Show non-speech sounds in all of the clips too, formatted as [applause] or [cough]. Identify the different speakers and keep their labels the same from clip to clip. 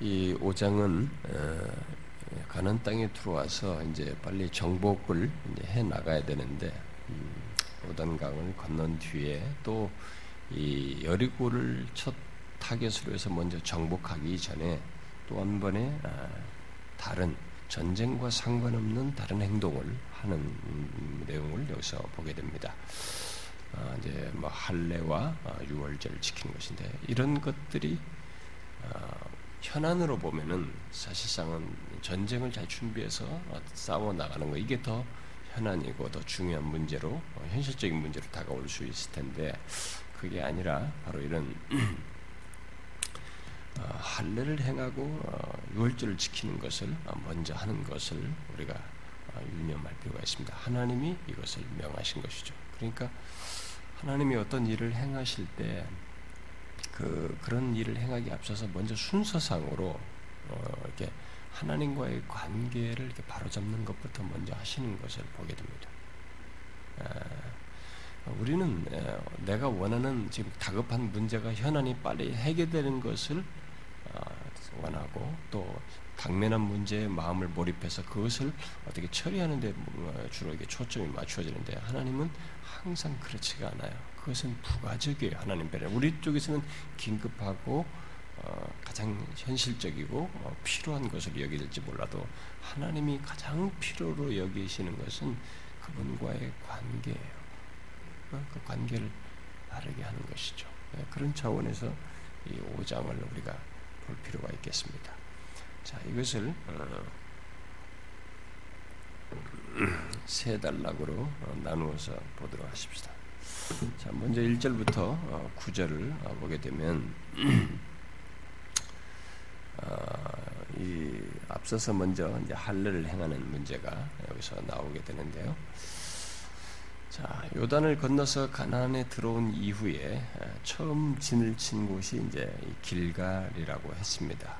Speaker 1: 이 5장은 어, 가난 땅에 들어와서 이제 빨리 정복을 이제 해 나가야 되는데 음, 요단강을 건넌 뒤에 또 이 여리고를 첫 타겟으로 해서 먼저 정복하기 전에 또 한 번의 아, 다른 전쟁과 상관없는 다른 행동을 하는 음, 내용을 여기서 보게 됩니다. 아, 이제 뭐 할례와 아, 유월절 지키는 것인데 이런 것들이 현안으로 보면은 사실상은 전쟁을 잘 준비해서 싸워 나가는 거 이게 더 현안이고 더 중요한 문제로 어, 현실적인 문제로 다가올 수 있을 텐데 그게 아니라 바로 이런 [clears throat] 어, 할례를 행하고 어, 유월절을 지키는 것을 먼저 하는 것을 우리가 유념할 필요가 있습니다. 하나님이 이것을 명하신 것이죠. 그러니까 하나님이 어떤 일을 행하실 때 그 그런 일을 행하기 앞서서 먼저 순서상으로 어, 이렇게 하나님과의 관계를 이렇게 바로잡는 것부터 먼저 하시는 것을 보게 됩니다. 아, 우리는 내가 원하는 지금 다급한 문제가 현안이 빨리 해결되는 것을 아, 원하고 또 당면한 문제에 마음을 몰입해서 그것을 어떻게 처리하는 데 주로 이게 초점이 맞추어지는데 하나님은 항상 그렇지가 않아요. 그것은 부가적이에요. 하나님 배려. 우리 쪽에서는 긴급하고 어, 가장 현실적이고 어, 필요한 것을 여기될지 몰라도 하나님이 가장 필요로 여기시는 것은 그분과의 관계예요. 어, 그 관계를 바르게 하는 것이죠. 네, 그런 차원에서 이 5장을 우리가 볼 필요가 있겠습니다. 자, 이것을 어, 세 단락으로 어, 나누어서 보도록 하십시다. 자, 먼저 1절부터 9절을 어, 보게 되면 [clears throat] 이 앞서서 먼저 이제 할례를 행하는 문제가 여기서 나오게 되는데요. 자, 요단을 건너서 가나안에 들어온 이후에 처음 진을 친 곳이 이제 길갈이라고 했습니다.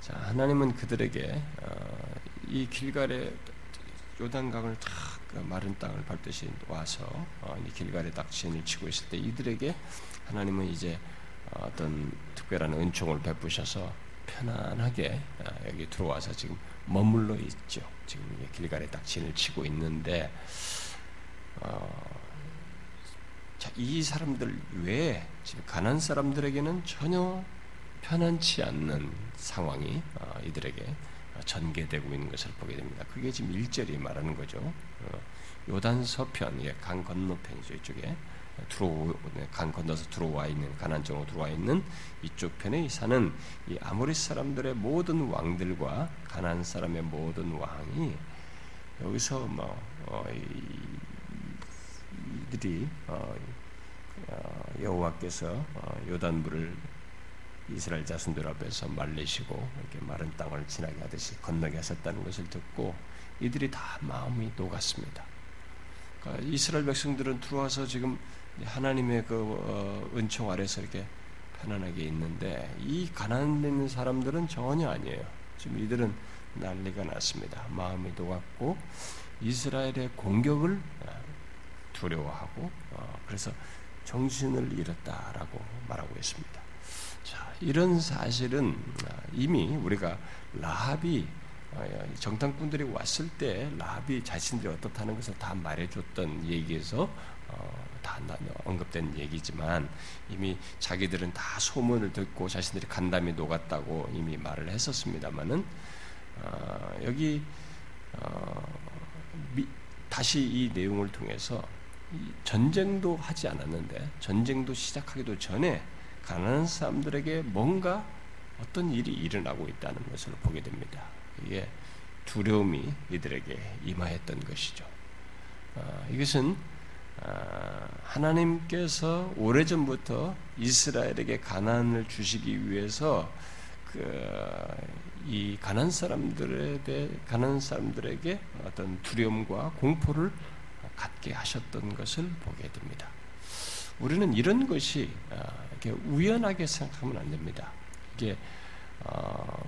Speaker 1: 자, 하나님은 그들에게 어, 이 길갈에 요단강을 탁 그 마른 땅을 밟듯이 와서 길갈에 딱 진을 치고 있을 때 이들에게 하나님은 이제 어떤 특별한 은총을 베푸셔서 편안하게 어, 여기 들어와서 지금 머물러 있죠. 지금 길갈에 딱 진을 치고 있는데 어, 자, 이 사람들 외에 지금 가난 사람들에게는 전혀 편안치 않는 상황이 어, 이들에게 전개되고 있는 것을 보게 됩니다. 그게 지금 1절이 말하는 거죠. 어, 요단 서편, 강 건너편이죠. 이쪽에 들어 네, 강 건너서 들어와 있는 가난 쪽으로 들어와 있는 이쪽 편에 사는 이 아모리 사람들의 모든 왕들과 가난 사람의 모든 왕이 여기서 뭐 어, 이들이 어, 어, 여호와께서 어, 요단물을 이스라엘 자손들 앞에서 말리시고 이렇게 마른 땅을 지나게 하듯이 건너게 하셨다는 것을 듣고 이들이 다 마음이 녹았습니다. 그러니까 이스라엘 백성들은 들어와서 지금 하나님의 그 어, 은총 아래서 이렇게 편안하게 있는데 이 가난에 있는 사람들은 전혀 아니에요. 지금 이들은 난리가 났습니다. 마음이 녹았고 이스라엘의 공격을 어, 두려워하고 어, 그래서 정신을 잃었다라고 말하고 있습니다. 자, 이런 사실은 이미 우리가 라합이 어, 정탐꾼들이 왔을 때 라합이 자신들이 어떻다는 것을 다 말해줬던 얘기에서 어, 다 언급된 얘기지만 이미 자기들은 다 소문을 듣고 자신들이 간담이 녹았다고 이미 말을 했었습니다만은 어, 여기 다시 이 내용을 통해서 전쟁도 하지 않았는데 전쟁도 시작하기도 전에 가난한 사람들에게 뭔가 어떤 일이 일어나고 있다는 것을 보게 됩니다. 이게 두려움이 이들에게 임하였던 것이죠. 어, 이것은 어, 하나님께서 오래전부터 이스라엘에게 가난을 주시기 위해서 그 이 가난 사람들에 대해 가난 사람들에게 어떤 두려움과 공포를 갖게 하셨던 것을 보게 됩니다. 우리는 이런 것이 어, 이렇게 우연하게 생각하면 안 됩니다. 이게 어,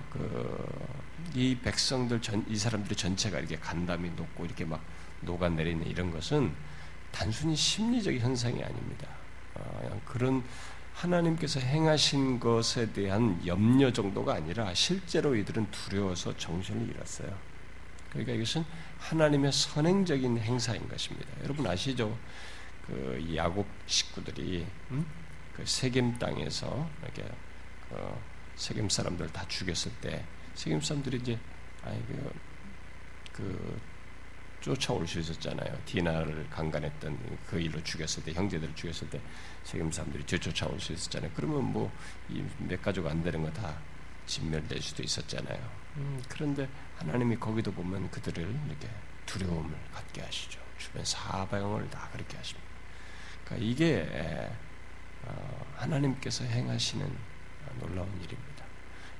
Speaker 1: 그이 백성들 전, 이 사람들이 전체가 이렇게 간담이 높고 이렇게 막 녹아내리는 이런 것은 단순히 심리적 현상이 아닙니다. 어, 그런 하나님께서 행하신 것에 대한 염려 정도가 아니라 실제로 이들은 두려워서 정신을 잃었어요. 그러니까 이것은 하나님의 선행적인 행사인 것입니다. 여러분 아시죠? 그 야곱 식구들이 음? 그 세겜 땅에서 이렇게 그 세겜 사람들 다 죽였을 때 세겜 사람들이 이제 아니 그, 그 쫓아올 수 있었잖아요. 디나를 강간했던 그 일로 죽였을 때 형제들을 죽였을 때 세겜 사람들이 뒤쫓아올 수 있었잖아요. 그러면 뭐몇 가족 안 되는 거 다 진멸될 수도 있었잖아요. 음, 그런데 하나님이 거기도 보면 그들을 이렇게 두려움을 갖게 하시죠. 주변 사방을 다 그렇게 하십니다. 그러니까 이게 어, 하나님께서 행하시는 놀라운 일입니다.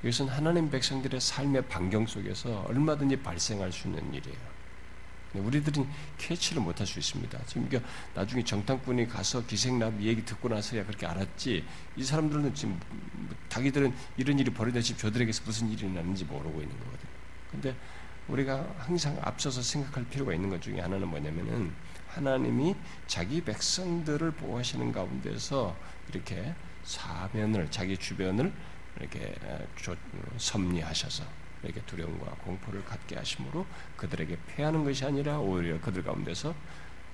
Speaker 1: 이것은 하나님 백성들의 삶의 반경 속에서 얼마든지 발생할 수 있는 일이에요. 우리들은 캐치를 못할 수 있습니다. 지금 그러니까 나중에 정탐꾼이 가서 기생남 얘기 듣고 나서야 그렇게 알았지. 이 사람들은 지금 자기들은 이런 일이 벌어졌지 저들에게서 무슨 일이 나는지 모르고 있는 거거든요. 근데 우리가 항상 앞서서 생각할 필요가 있는 것 중에 하나는 뭐냐면은 하나님이 자기 백성들을 보호하시는 가운데서 이렇게 사면을 자기 주변을 이렇게 섭리하셔서 이렇게 두려움과 공포를 갖게 하심으로 그들에게 패하는 것이 아니라 오히려 그들 가운데서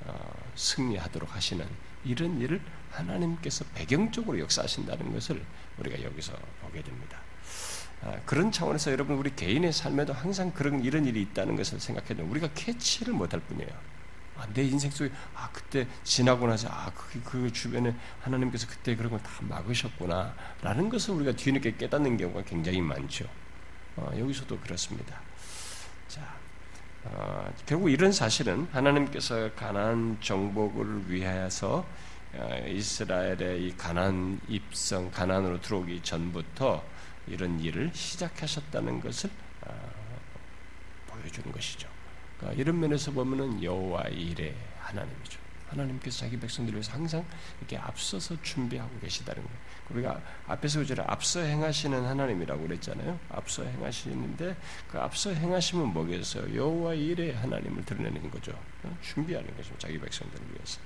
Speaker 1: 어, 승리하도록 하시는 이런 일을 하나님께서 배경적으로 역사하신다는 것을 우리가 여기서 보게 됩니다. 아, 그런 차원에서 여러분 우리 개인의 삶에도 항상 그런 이런 일이 있다는 것을 생각해도 우리가 캐치를 못할 뿐이에요. 아, 내 인생 속에 아 그때 지나고 나서 아 그 그 주변에 하나님께서 그때 그런 걸 다 막으셨구나라는 것을 우리가 뒤늦게 깨닫는 경우가 굉장히 많죠. 어, 여기서도 그렇습니다. 자, 어, 결국 이런 사실은 하나님께서 가난 정복을 위하여서 어, 이스라엘의 이 가난 입성, 가난으로 들어오기 전부터 이런 일을 시작하셨다는 것을 어, 보여주는 것이죠. 그러니까 이런 면에서 보면은 여호와 일의 하나님이죠. 하나님께서 자기 백성들을 위해서 항상 이렇게 앞서서 준비하고 계시다는 거예요. 우리가 앞에서 그저 앞서 행하시는 하나님이라고 그랬잖아요. 앞서 행하시는데 그 앞서 행하시면 뭐겠어요? 여호와 일의 하나님을 드러내는 거죠. 준비하는 거죠. 자기 백성들을 위해서.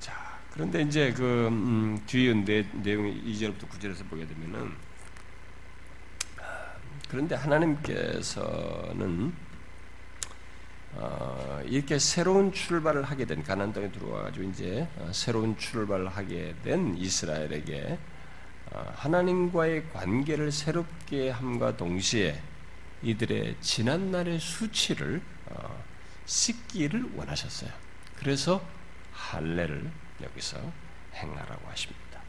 Speaker 1: 자, 그런데 이제 그 음, 뒤에 내, 내용이 2절부터 9절에서 보게 되면은 그런데 하나님께서는 어, 이렇게 새로운 출발을 하게 된 가나안 땅에 들어와가지고 이제 어, 새로운 출발을 하게 된 이스라엘에게 어, 하나님과의 관계를 새롭게 함과 동시에 이들의 지난 날의 수치를 어, 씻기를 원하셨어요. 그래서 할례를 여기서 행하라고 하십니다.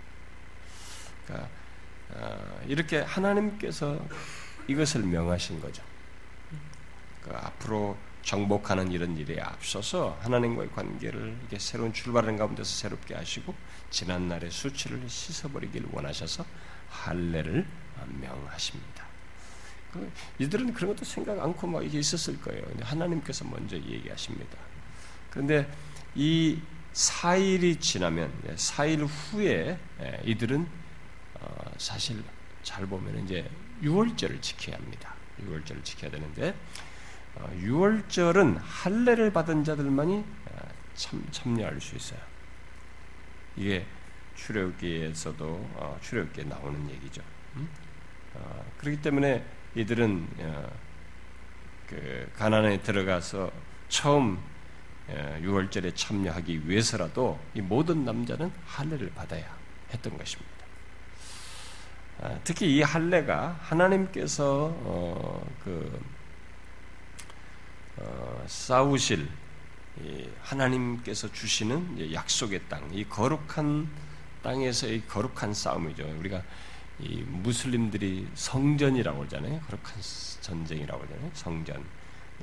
Speaker 1: 그러니까 어, 이렇게 하나님께서 이것을 명하신 거죠. 그 앞으로 정복하는 이런 일에 앞서서 하나님과의 관계를 이게 새로운 출발하는 가운데서 새롭게 하시고 지난 날의 수치를 씻어버리기를 원하셔서 할례를 명하십니다. 그 이들은 그런 것도 생각 않고 막 이게 있었을 거예요. 하나님께서 먼저 얘기하십니다. 그런데 이 4일이 지나면 4일 후에 예, 이들은 어, 사실 잘 보면 이제 6월절을 지켜야 합니다. 6월절을 지켜야 되는데 6월절은 어, 할례를 받은 자들만이 어, 참, 참여할 수 있어요. 이게 출애굽기에서도 어, 출애굽기에 나오는 얘기죠. 음? 그렇기 때문에 이들은 그 가난에 들어가서 처음 6월절에 참여하기 위해서라도 이 모든 남자는 할례를 받아야 했던 것입니다. 특히 이 할례가 하나님께서 그 어, 싸우실 하나님께서 주시는 약속의 땅, 이 거룩한 땅에서의 거룩한 싸움이죠. 우리가 이 무슬림들이 성전이라고 하잖아요. 거룩한 전쟁이라고 하잖아요. 성전.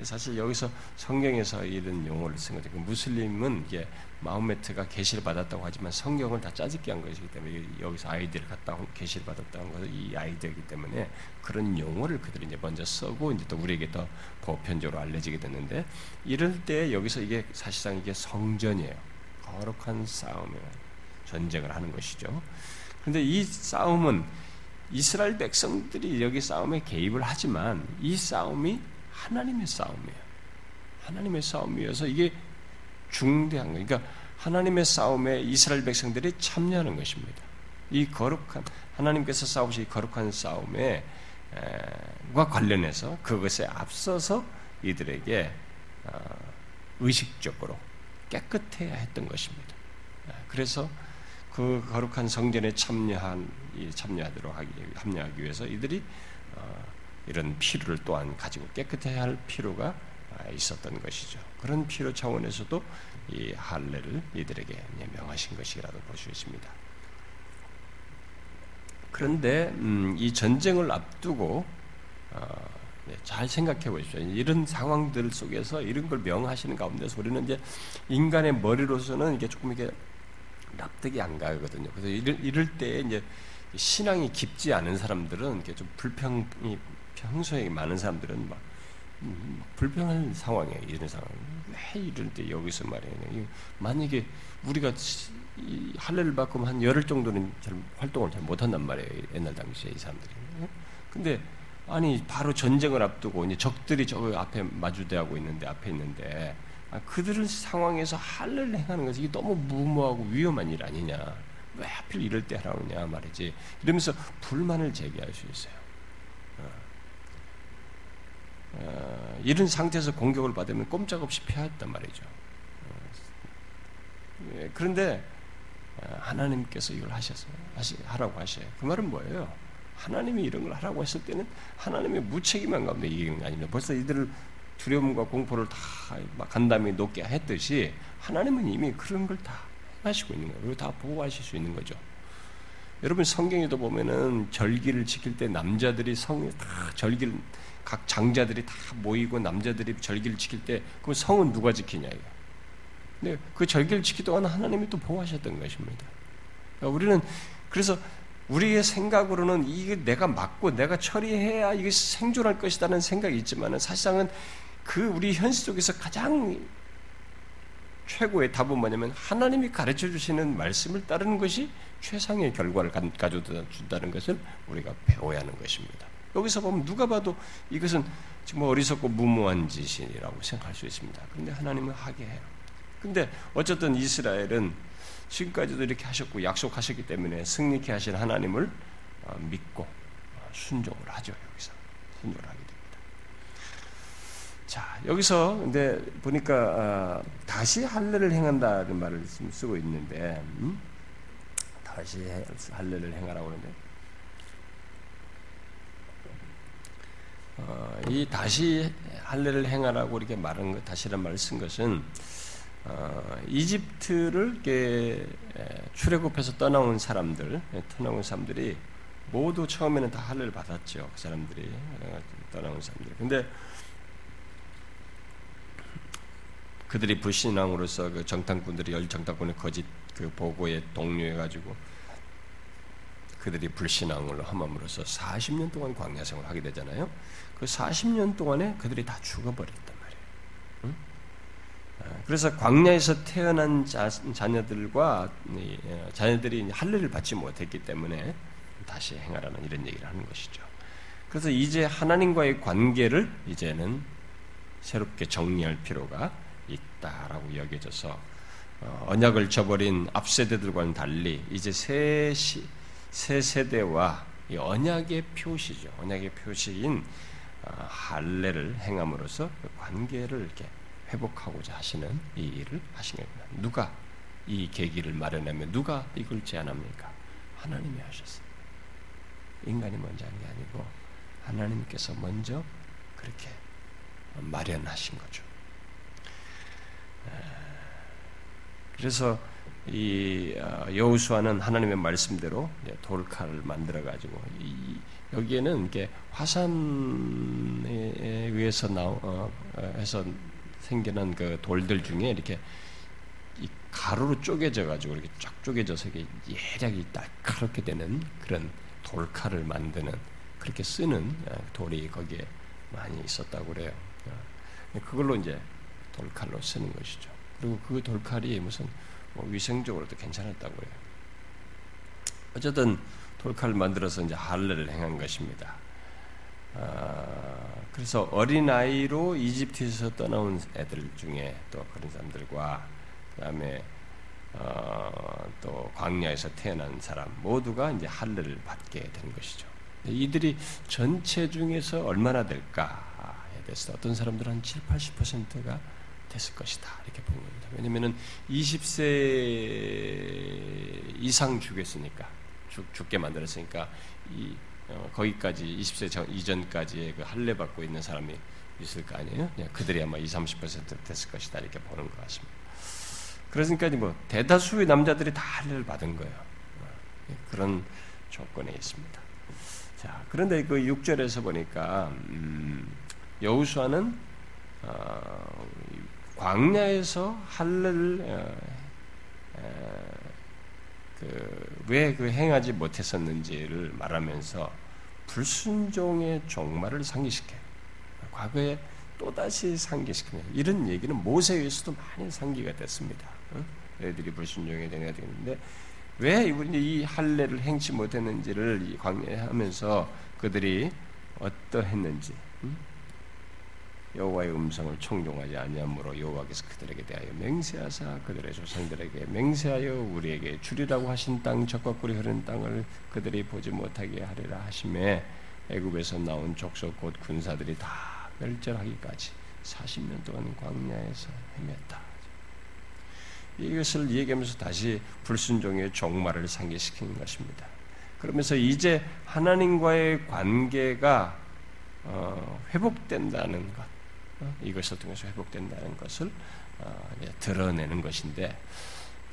Speaker 1: 사실 여기서 성경에서 이런 용어를 쓴 거죠. 그 무슬림은 이게 마호메트가 계시를 받았다고 하지만 성경을 다 짜집기 한 것이기 때문에 여기서 아이들을 갖다 계시를 받았다는 것은 이 아이들이기 때문에 그런 용어를 그들이 이제 먼저 쓰고 이제 또 우리에게 더 보편적으로 알려지게 됐는데 이럴 때 여기서 이게 사실상 이게 성전이에요. 거룩한 싸움에 전쟁을 하는 것이죠. 그런데 이 싸움은 이스라엘 백성들이 여기 싸움에 개입을 하지만 이 싸움이 하나님의 싸움이에요. 하나님의 싸움이어서 이게 중대한 거예요. 그러니까 하나님의 싸움에 이스라엘 백성들이 참여하는 것입니다. 이 거룩한 하나님께서 싸우신 거룩한 싸움에 과 관련해서 그것에 앞서서 이들에게 어, 의식적으로 깨끗해야 했던 것입니다. 그래서 그 거룩한 성전에 참여한 참여하도록 하기 합류하기 위해서 이들이 어, 이런 필요를 또한 가지고 깨끗해야 할 필요가 아, 있었던 것이죠. 그런 필요 차원에서도 이 할례를 이들에게 명하신 것이라도 볼수 있습니다. 그런데 음, 이 전쟁을 앞두고 어, 네, 잘 생각해 보십시오. 이런 상황들 속에서 이런 걸 명하시는 가운데서 우리는 이제 인간의 머리로서는 이게 조금 이게 납득이 안 가거든요. 그래서 이럴, 이럴 때 이제 신앙이 깊지 않은 사람들은 이게 좀 불평이 평소에 많은 사람들은 막 음, 불평한 상황이에요. 이런 상황. 왜 이럴 때 여기서 말이에요. 만약에 우리가 할례를 받고 한 열흘 정도는 잘 활동을 잘 못한단 말이에요. 옛날 당시에 이 사람들이. 근데 아니 바로 전쟁을 앞두고 이제 적들이 저 앞에 마주대하고 있는데 앞에 있는데 아, 그들은 상황에서 할례를 행하는 것이 너무 무모하고 위험한 일 아니냐? 왜 하필 이럴 때 하라느냐 말이지. 이러면서 불만을 제기할 수 있어요. 어. 어, 이런 상태에서 공격을 받으면 꼼짝없이 피했단 말이죠. 어. 예, 그런데 어, 하나님께서 이걸 하셨어요. 하라고 하셔요. 그 말은 뭐예요? 하나님이 이런 걸 하라고 했을 때는 하나님의 무책임한 가운데 이게 아닙니다. 벌써 이들을 두려움과 공포를 다 간담이 높게 했듯이 하나님은 이미 그런 걸 다 하시고 있는 거예요. 다 보호하실 수 있는 거죠. 여러분 성경에도 보면은 절기를 지킬 때 남자들이 성에 다 절기를 각 장자들이 다 모이고 남자들이 절기를 지킬 때그 성은 누가 지키냐 이거. 근데 그 절기를 지키 동안 하나님이 또 보호하셨던 것입니다. 그러니까 우리는 그래서 우리의 생각으로는 이게 내가 맞고 내가 처리해야 이게 생존할 것이라는 생각이 있지만 사실상은 그 우리 현실 속에서 가장 최고의 답은 뭐냐면 하나님이 가르쳐 주시는 말씀을 따르는 것이 최상의 결과를 가져다 준다는 것을 우리가 배워야 하는 것입니다. 여기서 보면 누가 봐도 이것은 정말 어리석고 무모한 짓이라고 생각할 수 있습니다. 그런데 하나님은 하게 해요. 근데 어쨌든 이스라엘은 지금까지도 이렇게 하셨고 약속하셨기 때문에 승리케 하신 하나님을 어, 믿고 어, 순종을 하죠. 여기서 순종을 하게 됩니다. 자 여기서 근데 보니까 어, 다시 할례를 행한다는 말을 쓰고 있는데 음? 다시 할례를 행하라고 하는데 어, 이 다시 할례를 행하라고 이렇게 말한 것, 다시란 말을 쓴 것은 어, 이집트를 이렇게 출애굽해서 떠나온 사람들, 떠나온 사람들이 모두 처음에는 다 할례를 받았죠. 그 사람들이 떠나온 사람들. 근데 그들이 불신앙으로서 그 정탐꾼들이 열 정탐꾼의 거짓 그 보고에 동료해가지고 그들이 불신앙으로 함함으로써 40년 동안 광야 생활을 하게 되잖아요. 그 40년 동안에 그들이 다 죽어버렸단 말이에요. 응? 아, 그래서 광야에서 태어난 자, 자녀들과 어, 자녀들이 할례를 받지 못했기 때문에 다시 행하라는 이런 얘기를 하는 것이죠. 그래서 이제 하나님과의 관계를 이제는 새롭게 정리할 필요가 있다라고 여겨져서 어, 언약을 저버린 앞 세대들과는 달리 이제 새, 시, 새 세대와 언약의 표시죠. 언약의 표시인 어, 할례를 행함으로써 그 관계를 이렇게 회복하고자 하시는 이 일을 하신 겁니다. 누가 이 계기를 마련하면 누가 이걸 제안합니까? 하나님이 하셨어요. 인간이 먼저 한 게 아니고 하나님께서 먼저 그렇게 마련하신 거죠. 그래서 이 어, 여호수아는 하나님의 말씀대로 돌칼을 만들어 가지고 여기에는 이게 화산에 의해서 나오 어, 해서 생겨난 그 돌들 중에 이렇게 가루로 쪼개져 가지고 이렇게 쫙 쪼개져서 이게 예략이 날카롭게 되는 그런 돌칼을 만드는 그렇게 쓰는 어, 돌이 거기에 많이 있었다고 그래요. 그걸로 이제 돌칼로 쓰는 것이죠. 그리고 그 돌칼이 무슨 뭐 위생적으로도 괜찮았다고 해요. 어쨌든 돌칼을 만들어서 이제 할례를 행한 것입니다. 아, 그래서 어린 아이로 이집트에서 떠나온 애들 중에 또 그런 사람들과 그다음에 어, 또 광야에서 태어난 사람 모두가 이제 할례를 받게 된 것이죠. 이들이 전체 중에서 얼마나 될까에 대해서 어떤 사람들은 한 7, 80%가 됐을 것이다. 이렇게 보는 겁니다. 왜냐면은 20세 이상 죽였으니까, 죽, 죽게 만들었으니까, 이, 어, 거기까지 20세 전, 이전까지의 그 할례 받고 있는 사람이 있을 거 아니에요? 그들이 아마 20, 30% 됐을 것이다. 이렇게 보는 것 같습니다. 그러니까 뭐 대다수의 남자들이 다 할례를 받은 거예요. 어, 그런 조건에 있습니다. 자, 그런데 그 6절에서 보니까 음, 여우수아는 어, 광야에서 할례를 어, 그왜그 그 행하지 못했었는지를 말하면서 불순종의 종말을 상기시켜. 과거에 또 다시 상기시키는 이런 얘기는 모세에서도 많이 상기가 됐습니다. 애들이 불순종에 대해야 되는데 왜이 할례를 행치 못했는지를 광야하면서 그들이 어떠했는지. 여호와의 음성을 청종하지 아니함으로 여호와께서 그들에게 대하여 맹세하사 그들의 조상들에게 맹세하여 우리에게 주리라고 하신 땅 적과 꿀이 흐르는 땅을 그들이 보지 못하게 하리라 하심에 애굽에서 나온 족속 곧 군사들이 다 멸절하기까지 40년 동안 광야에서 헤맸다. 이것을 얘기하면서 다시 불순종의 종말을 상기시키는 것입니다. 그러면서 이제 하나님과의 관계가 어, 회복된다는 것, 어? 이것을 통해서 회복된다는 것을 어, 드러내는 것인데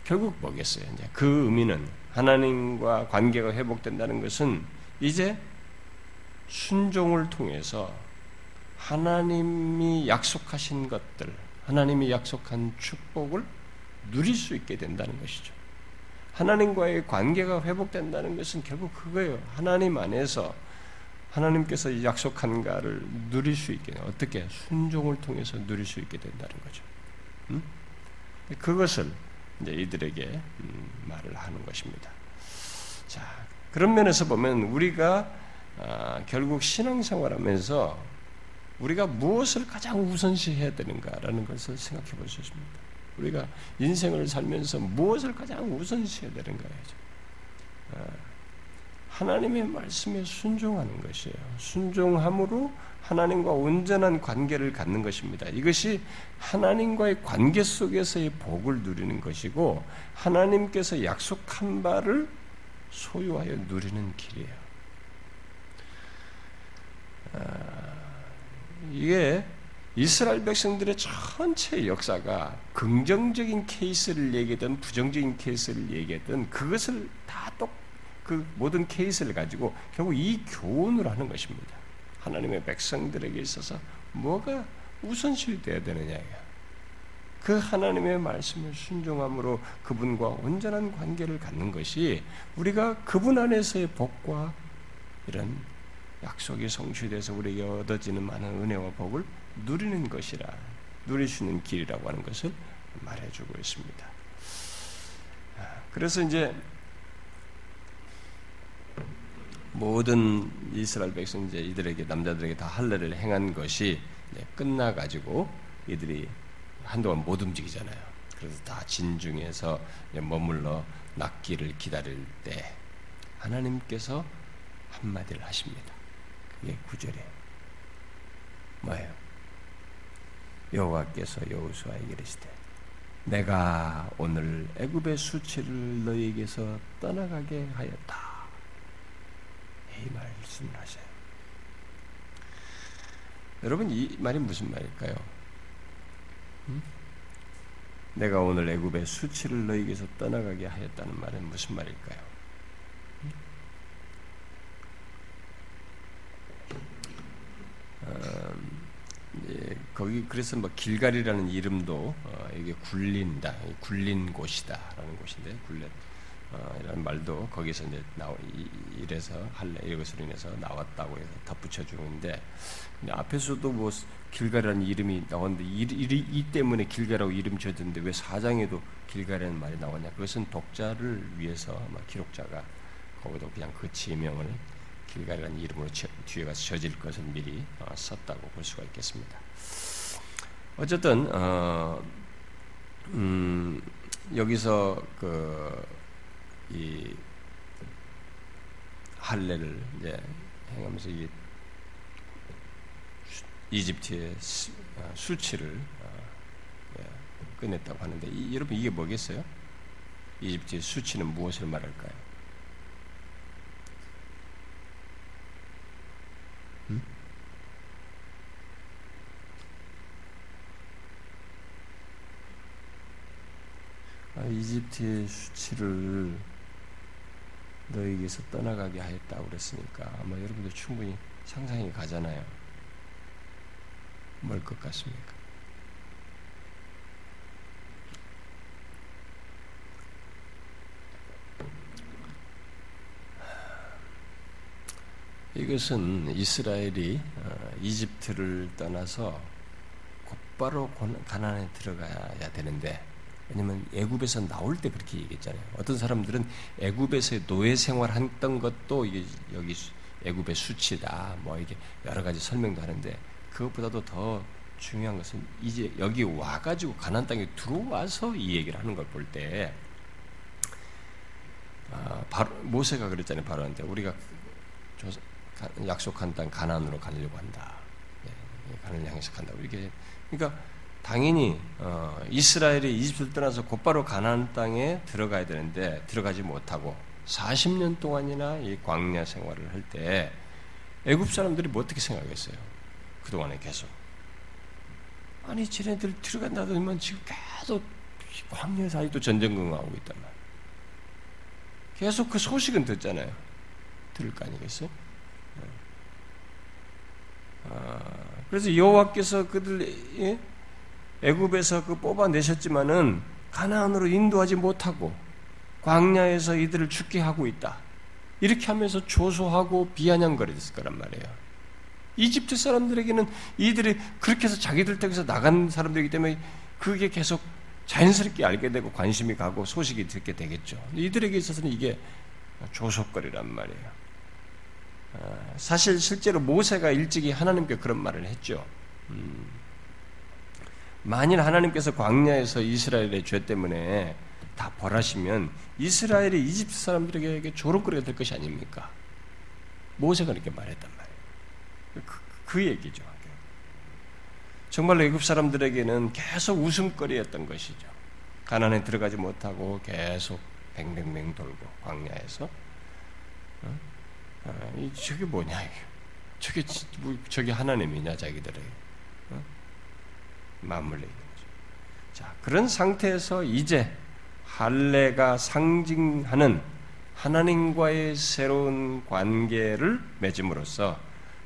Speaker 1: 결국 뭐겠어요? 이제 그 의미는 하나님과 관계가 회복된다는 것은 이제 순종을 통해서 하나님이 약속하신 것들, 하나님이 약속한 축복을 누릴 수 있게 된다는 것이죠. 하나님과의 관계가 회복된다는 것은 결국 그거예요. 하나님 안에서 하나님께서 약속한가를 누릴 수 있게 어떻게 순종을 통해서 누릴 수 있게 된다는 거죠. 음? 그것을 이제 이들에게 음, 말을 하는 것입니다. 자 그런 면에서 보면 우리가 아, 결국 신앙생활하면서 우리가 무엇을 가장 우선시해야 되는가라는 것을 생각해 볼 수 있습니다. 우리가 인생을 살면서 무엇을 가장 우선시해야 되는가요? 아, 하나님의 말씀에 순종하는 것이에요. 순종함으로 하나님과 온전한 관계를 갖는 것입니다. 이것이 하나님과의 관계 속에서의 복을 누리는 것이고 하나님께서 약속한 바를 소유하여 누리는 길이에요. 아, 이게 이스라엘 백성들의 전체 역사가 긍정적인 케이스를 얘기하든 부정적인 케이스를 얘기하든 그것을 다 똑 그 모든 케이스를 가지고 결국 이 교훈을 하는 것입니다. 하나님의 백성들에게 있어서 뭐가 우선시되어야 되느냐예요. 그 하나님의 말씀을 순종함으로 그분과 온전한 관계를 갖는 것이 우리가 그분 안에서의 복과 이런 약속이 성취돼서 우리에게 얻어지는 많은 은혜와 복을 누리는 것이라 누릴 수 있는 길이라고 하는 것을 말해주고 있습니다. 그래서 이제 모든 이스라엘 백성 이제 이들에게 남자들에게 다 할례를 행한 것이 끝나 가지고 이들이 한동안 못 움직이잖아요. 그래서 다 진중에서 머물러 낫기를 기다릴 때 하나님께서 한마디를 하십니다. 그게 구절에 뭐예요? 여호와께서 여호수아에게 이르시되 내가 오늘 애굽의 수치를 너희에게서 떠나가게 하였다. 이 말씀을 하셔요. 여러분 이 말이 무슨 말일까요? 음? 내가 오늘 애굽의 수치를 너희에게서 떠나가게 하였다는 말은 무슨 말일까요? 음? 어, 예, 거기 그래서 뭐 길갈이라는 이름도 어, 이게 굴린다, 굴린 곳이다라는 곳인데 굴렸. 어, 이런 말도 거기서 이제 나오 이래서 할래 이것으로 인해서 나왔다고 해서 덧붙여 주는데 앞에서도 뭐 길가라는 이름이 나왔는데 이, 이, 이 때문에 길가라고 이름 지었는데 왜 사장에도 길가라는 말이 나왔냐? 그것은 독자를 위해서 아마 기록자가 거기도 그냥 그 지명을 길가라는 이름으로 뒤에 가서 저질 것을 미리 어, 썼다고 볼 수가 있겠습니다. 어쨌든 어, 음, 여기서 그 이 할례를 이제 행하면서 이 이집트의 어, 수치를 어, 예, 끝냈다고 하는데 이, 여러분 이게 뭐겠어요? 이집트의 수치는 무엇을 말할까요? 음? 아, 이집트의 수치를 너에게서 떠나가게 하였다고 그랬으니까 아마 여러분들 충분히 상상이 가잖아요. 뭘 것 같습니까? 이것은 이스라엘이 어, 이집트를 떠나서 곧바로 가나안에 들어가야 되는데 왜냐면 애굽에서 나올 때 그렇게 얘기했잖아요. 어떤 사람들은 애굽에서 노예 생활했던 것도 이게 여기 애굽의 수치다. 뭐 이게 여러 가지 설명도 하는데 그것보다도 더 중요한 것은 이제 여기 와가지고 가난 땅에 들어와서 이 얘기를 하는 걸 볼 때 아, 모세가 그랬잖아요. 바로한테 우리가 약속한 땅 가난으로 가려고 한다. 네, 가난을 향해서 간다. 이게 그러니까 당연히 어, 이스라엘이 이집트를 떠나서 곧바로 가나안 땅에 들어가야 되는데 들어가지 못하고 40년 동안이나 이 광야 생활을 할 때 애굽 사람들이 뭐 어떻게 생각했어요? 그 동안에 계속 아니 쟤네들 들어간다더니만 지금 계속 광야에서 아직도 전쟁긍하고 있단 말이에요. 계속 그 소식은 듣잖아요. 들을 거 아니겠어요? 아, 그래서 여호와께서 그들 예? 애굽에서 그 뽑아내셨지만은 가나안으로 인도하지 못하고 광야에서 이들을 죽게 하고 있다. 이렇게 하면서 조소하고 비아냥거렸을 거란 말이에요. 이집트 사람들에게는 이들이 그렇게 해서 자기들 댁에서 나간 사람들이기 때문에 그게 계속 자연스럽게 알게 되고 관심이 가고 소식이 듣게 되겠죠. 이들에게 있어서는 이게 조속거리란 말이에요. 아, 사실 실제로 모세가 일찍이 하나님께 그런 말을 했죠. 음, 만일 하나님께서 광야에서 이스라엘의 죄 때문에 다 벌하시면 이스라엘이 이집트 사람들에게 조롱거리가 될 것이 아닙니까? 모세가 이렇게 말했단 말이에요. 그, 그 얘기죠. 정말 애굽 사람들에게는 계속 웃음거리였던 것이죠. 가난에 들어가지 못하고 계속 뱅뱅뱅 돌고 광야에서 어? 아, 저게 뭐냐 이게 저게 뭐, 저게 하나님이냐 자기들에게 맞물리는 거죠. 자, 그런 상태에서 이제 할례가 상징하는 하나님과의 새로운 관계를 맺음으로써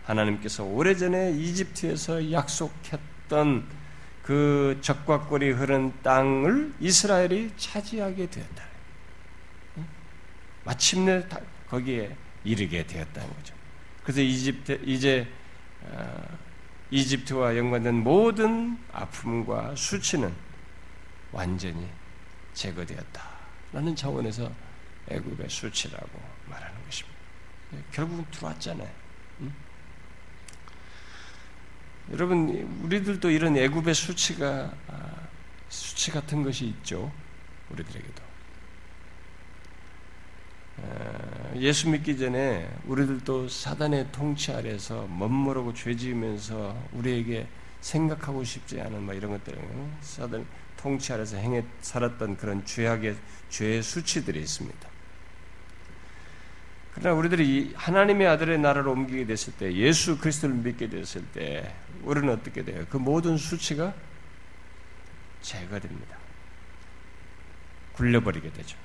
Speaker 1: 하나님께서 오래전에 이집트에서 약속했던 그 적과골이 흐른 땅을 이스라엘이 차지하게 되었다. 마침내 거기에 이르게 되었다는 거죠. 그래서 이집트 이제 어, 이집트와 연관된 모든 아픔과 수치는 완전히 제거되었다라는 차원에서 애굽의 수치라고 말하는 것입니다. 네, 결국은 들어왔잖아요. 응? 여러분 우리들도 이런 애굽의 수치가 아, 수치 같은 것이 있죠. 우리들에게도 예수 믿기 전에 우리들도 사단의 통치 아래서 멋모르고 죄 지으면서 우리에게 생각하고 싶지 않은 뭐 이런 것들 사단 통치 아래서 행해 살았던 그런 죄악의 죄의 수치들이 있습니다. 그러나 우리들이 하나님의 아들의 나라로 옮기게 됐을 때 예수 그리스도를 믿게 됐을 때 우리는 어떻게 돼요? 그 모든 수치가 제거됩니다. 굴려버리게 되죠.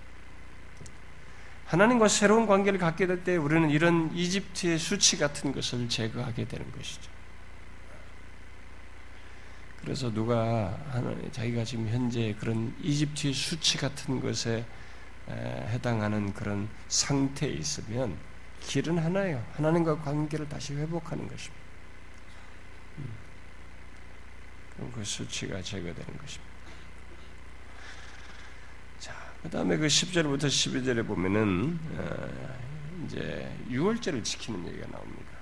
Speaker 1: 하나님과 새로운 관계를 갖게 될 때 우리는 이런 이집트의 수치 같은 것을 제거하게 되는 것이죠. 그래서 누가 하나님, 자기가 지금 현재 그런 이집트의 수치 같은 것에 해당하는 그런 상태에 있으면 길은 하나예요. 하나님과 관계를 다시 회복하는 것입니다. 음. 그 수치가 제거되는 것입니다. 그 다음에 그 10절부터 12절에 보면은, 어, 이제 6월절을 지키는 얘기가 나옵니다.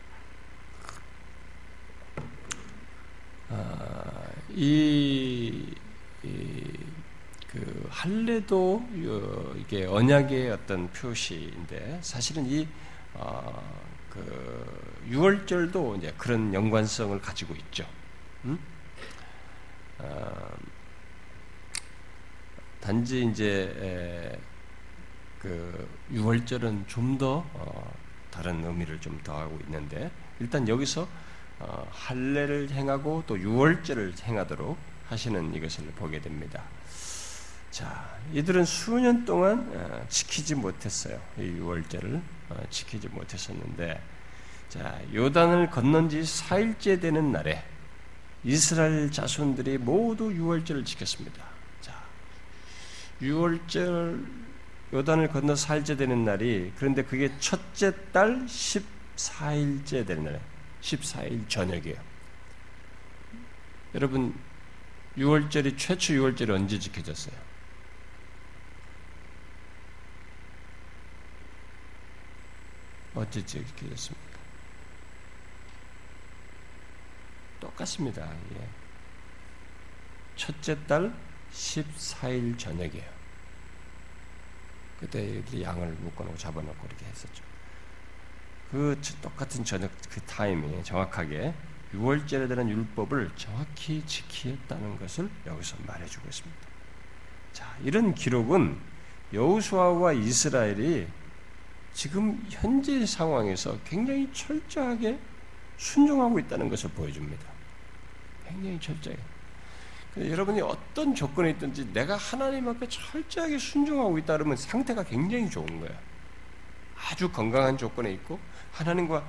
Speaker 1: 아, 이, 이, 그 할례도 이게 언약의 어떤 표시인데 사실은 이 어, 그 유월절도 이제 그런 연관성을 가지고 있죠. 음? 어, 단지 이제 그 유월절은 좀더 어, 다른 의미를 좀 더하고 있는데 일단 여기서 어, 할례를 행하고 또 유월절을 행하도록 하시는 이것을 보게 됩니다. 자, 이들은 수년 동안 어, 지키지 못했어요. 이 유월절을 어, 지키지 못했었는데, 자, 요단을 건넌 지 4일째 되는 날에 이스라엘 자손들이 모두 유월절을 지켰습니다. 자, 유월절 요단을 건너 4일째 되는 날이 그런데 그게 첫째 달 14일째 되는 날, 14일 저녁이에요. 여러분 6월절이 최초 6월절이 언제 지켜졌어요? 언제 지켜졌습니까? 똑같습니다. 예. 첫째 달 14일 저녁이에요. 그때 양을 묶어놓고 잡아놓고 이렇게 했었죠. 그 똑같은 저녁 그 타이밍에 정확하게 6월절에 대한 율법을 정확히 지키었다는 것을 여기서 말해주고 있습니다. 자, 이런 기록은 여호수아와 이스라엘이 지금 현재 상황에서 굉장히 철저하게 순종하고 있다는 것을 보여줍니다. 굉장히 철저하게. 여러분이 어떤 조건에 있든지 내가 하나님 앞에 철저하게 순종하고 있다 그러면 상태가 굉장히 좋은 거예요. 아주 건강한 조건에 있고 하나님과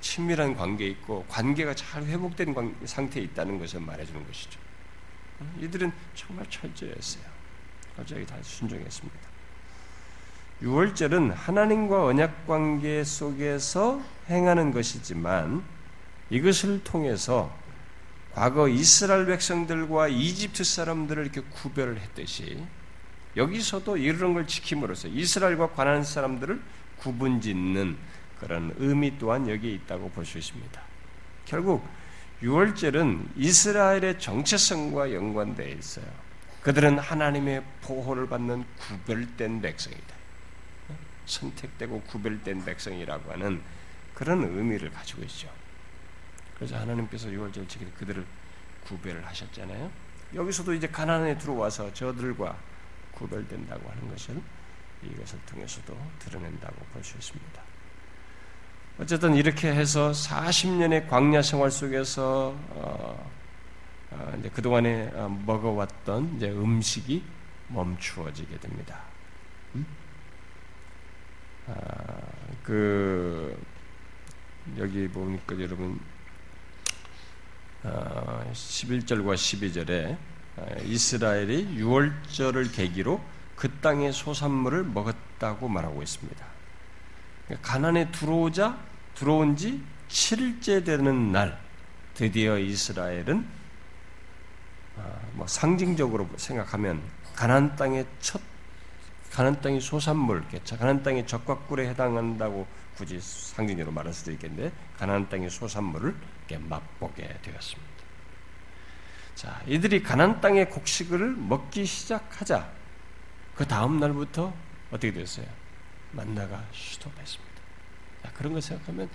Speaker 1: 친밀한 관계에 있고 관계가 잘 회복된 상태에 있다는 것을 말해주는 것이죠. 이들은 정말 철저했어요. 철저하게 다 순종했습니다. 6월절은 하나님과 언약 관계 속에서 행하는 것이지만 이것을 통해서 과거 이스라엘 백성들과 이집트 사람들을 이렇게 구별을 했듯이 여기서도 이런 걸 지킴으로써 이스라엘과 관한 사람들을 구분 짓는 그런 의미 또한 여기에 있다고 볼 수 있습니다. 결국 유월절은 이스라엘의 정체성과 연관되어 있어요. 그들은 하나님의 보호를 받는 구별된 백성이다. 선택되고 구별된 백성이라고 하는 그런 의미를 가지고 있죠. 그래서 하나님께서 유월절 지킬 그들을 구별을 하셨잖아요. 여기서도 이제 가나안에 들어와서 저들과 구별된다고 하는 것을 이것을 통해서도 드러낸다고 볼 수 있습니다. 어쨌든 이렇게 해서 40년의 광야 생활 속에서 어, 어, 이제 그동안에 어, 먹어왔던 이제 음식이 멈추어지게 됩니다. 음? 아, 그 여기 보니까 여러분 11절과 어, 12절에 어, 이스라엘이 6월절을 계기로 그 땅의 소산물을 먹었다고 말하고 있습니다. 그러니까 가난에 들어오자 들어온 지 7일째 되는 날 드디어 이스라엘은 어, 뭐 상징적으로 생각하면 가난 땅의 첫 가난 땅의 소산물, 가난 땅의 적과 꿀에 해당한다고 굳이 상징적으로 말할 수도 있겠는데 가난 땅의 소산물을 맛보게 되었습니다. 자, 이들이 가난 땅의 곡식을 먹기 시작하자 그 다음 날부터 어떻게 됐어요? 만나가 스톱했습니다. 자, 그런 걸 생각하면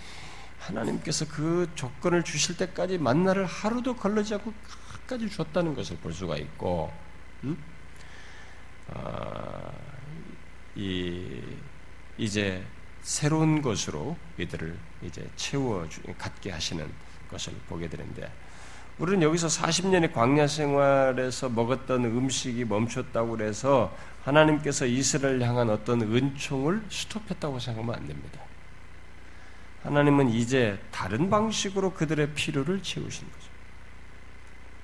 Speaker 1: 하나님께서 그 조건을 주실 때까지 만나를 하루도 걸르지 않고 끝까지 줬다는 것을 볼 수가 있고, 음? 아, 이 이제 새로운 것으로 이들을 이제 채워 갖게 하시는 것을 보게 되는데 우리는 여기서 40년의 광야 생활에서 먹었던 음식이 멈췄다고 그래서 하나님께서 이스라엘 향한 어떤 은총을 스톱했다고 생각하면 안 됩니다. 하나님은 이제 다른 방식으로 그들의 필요를 채우신 거죠.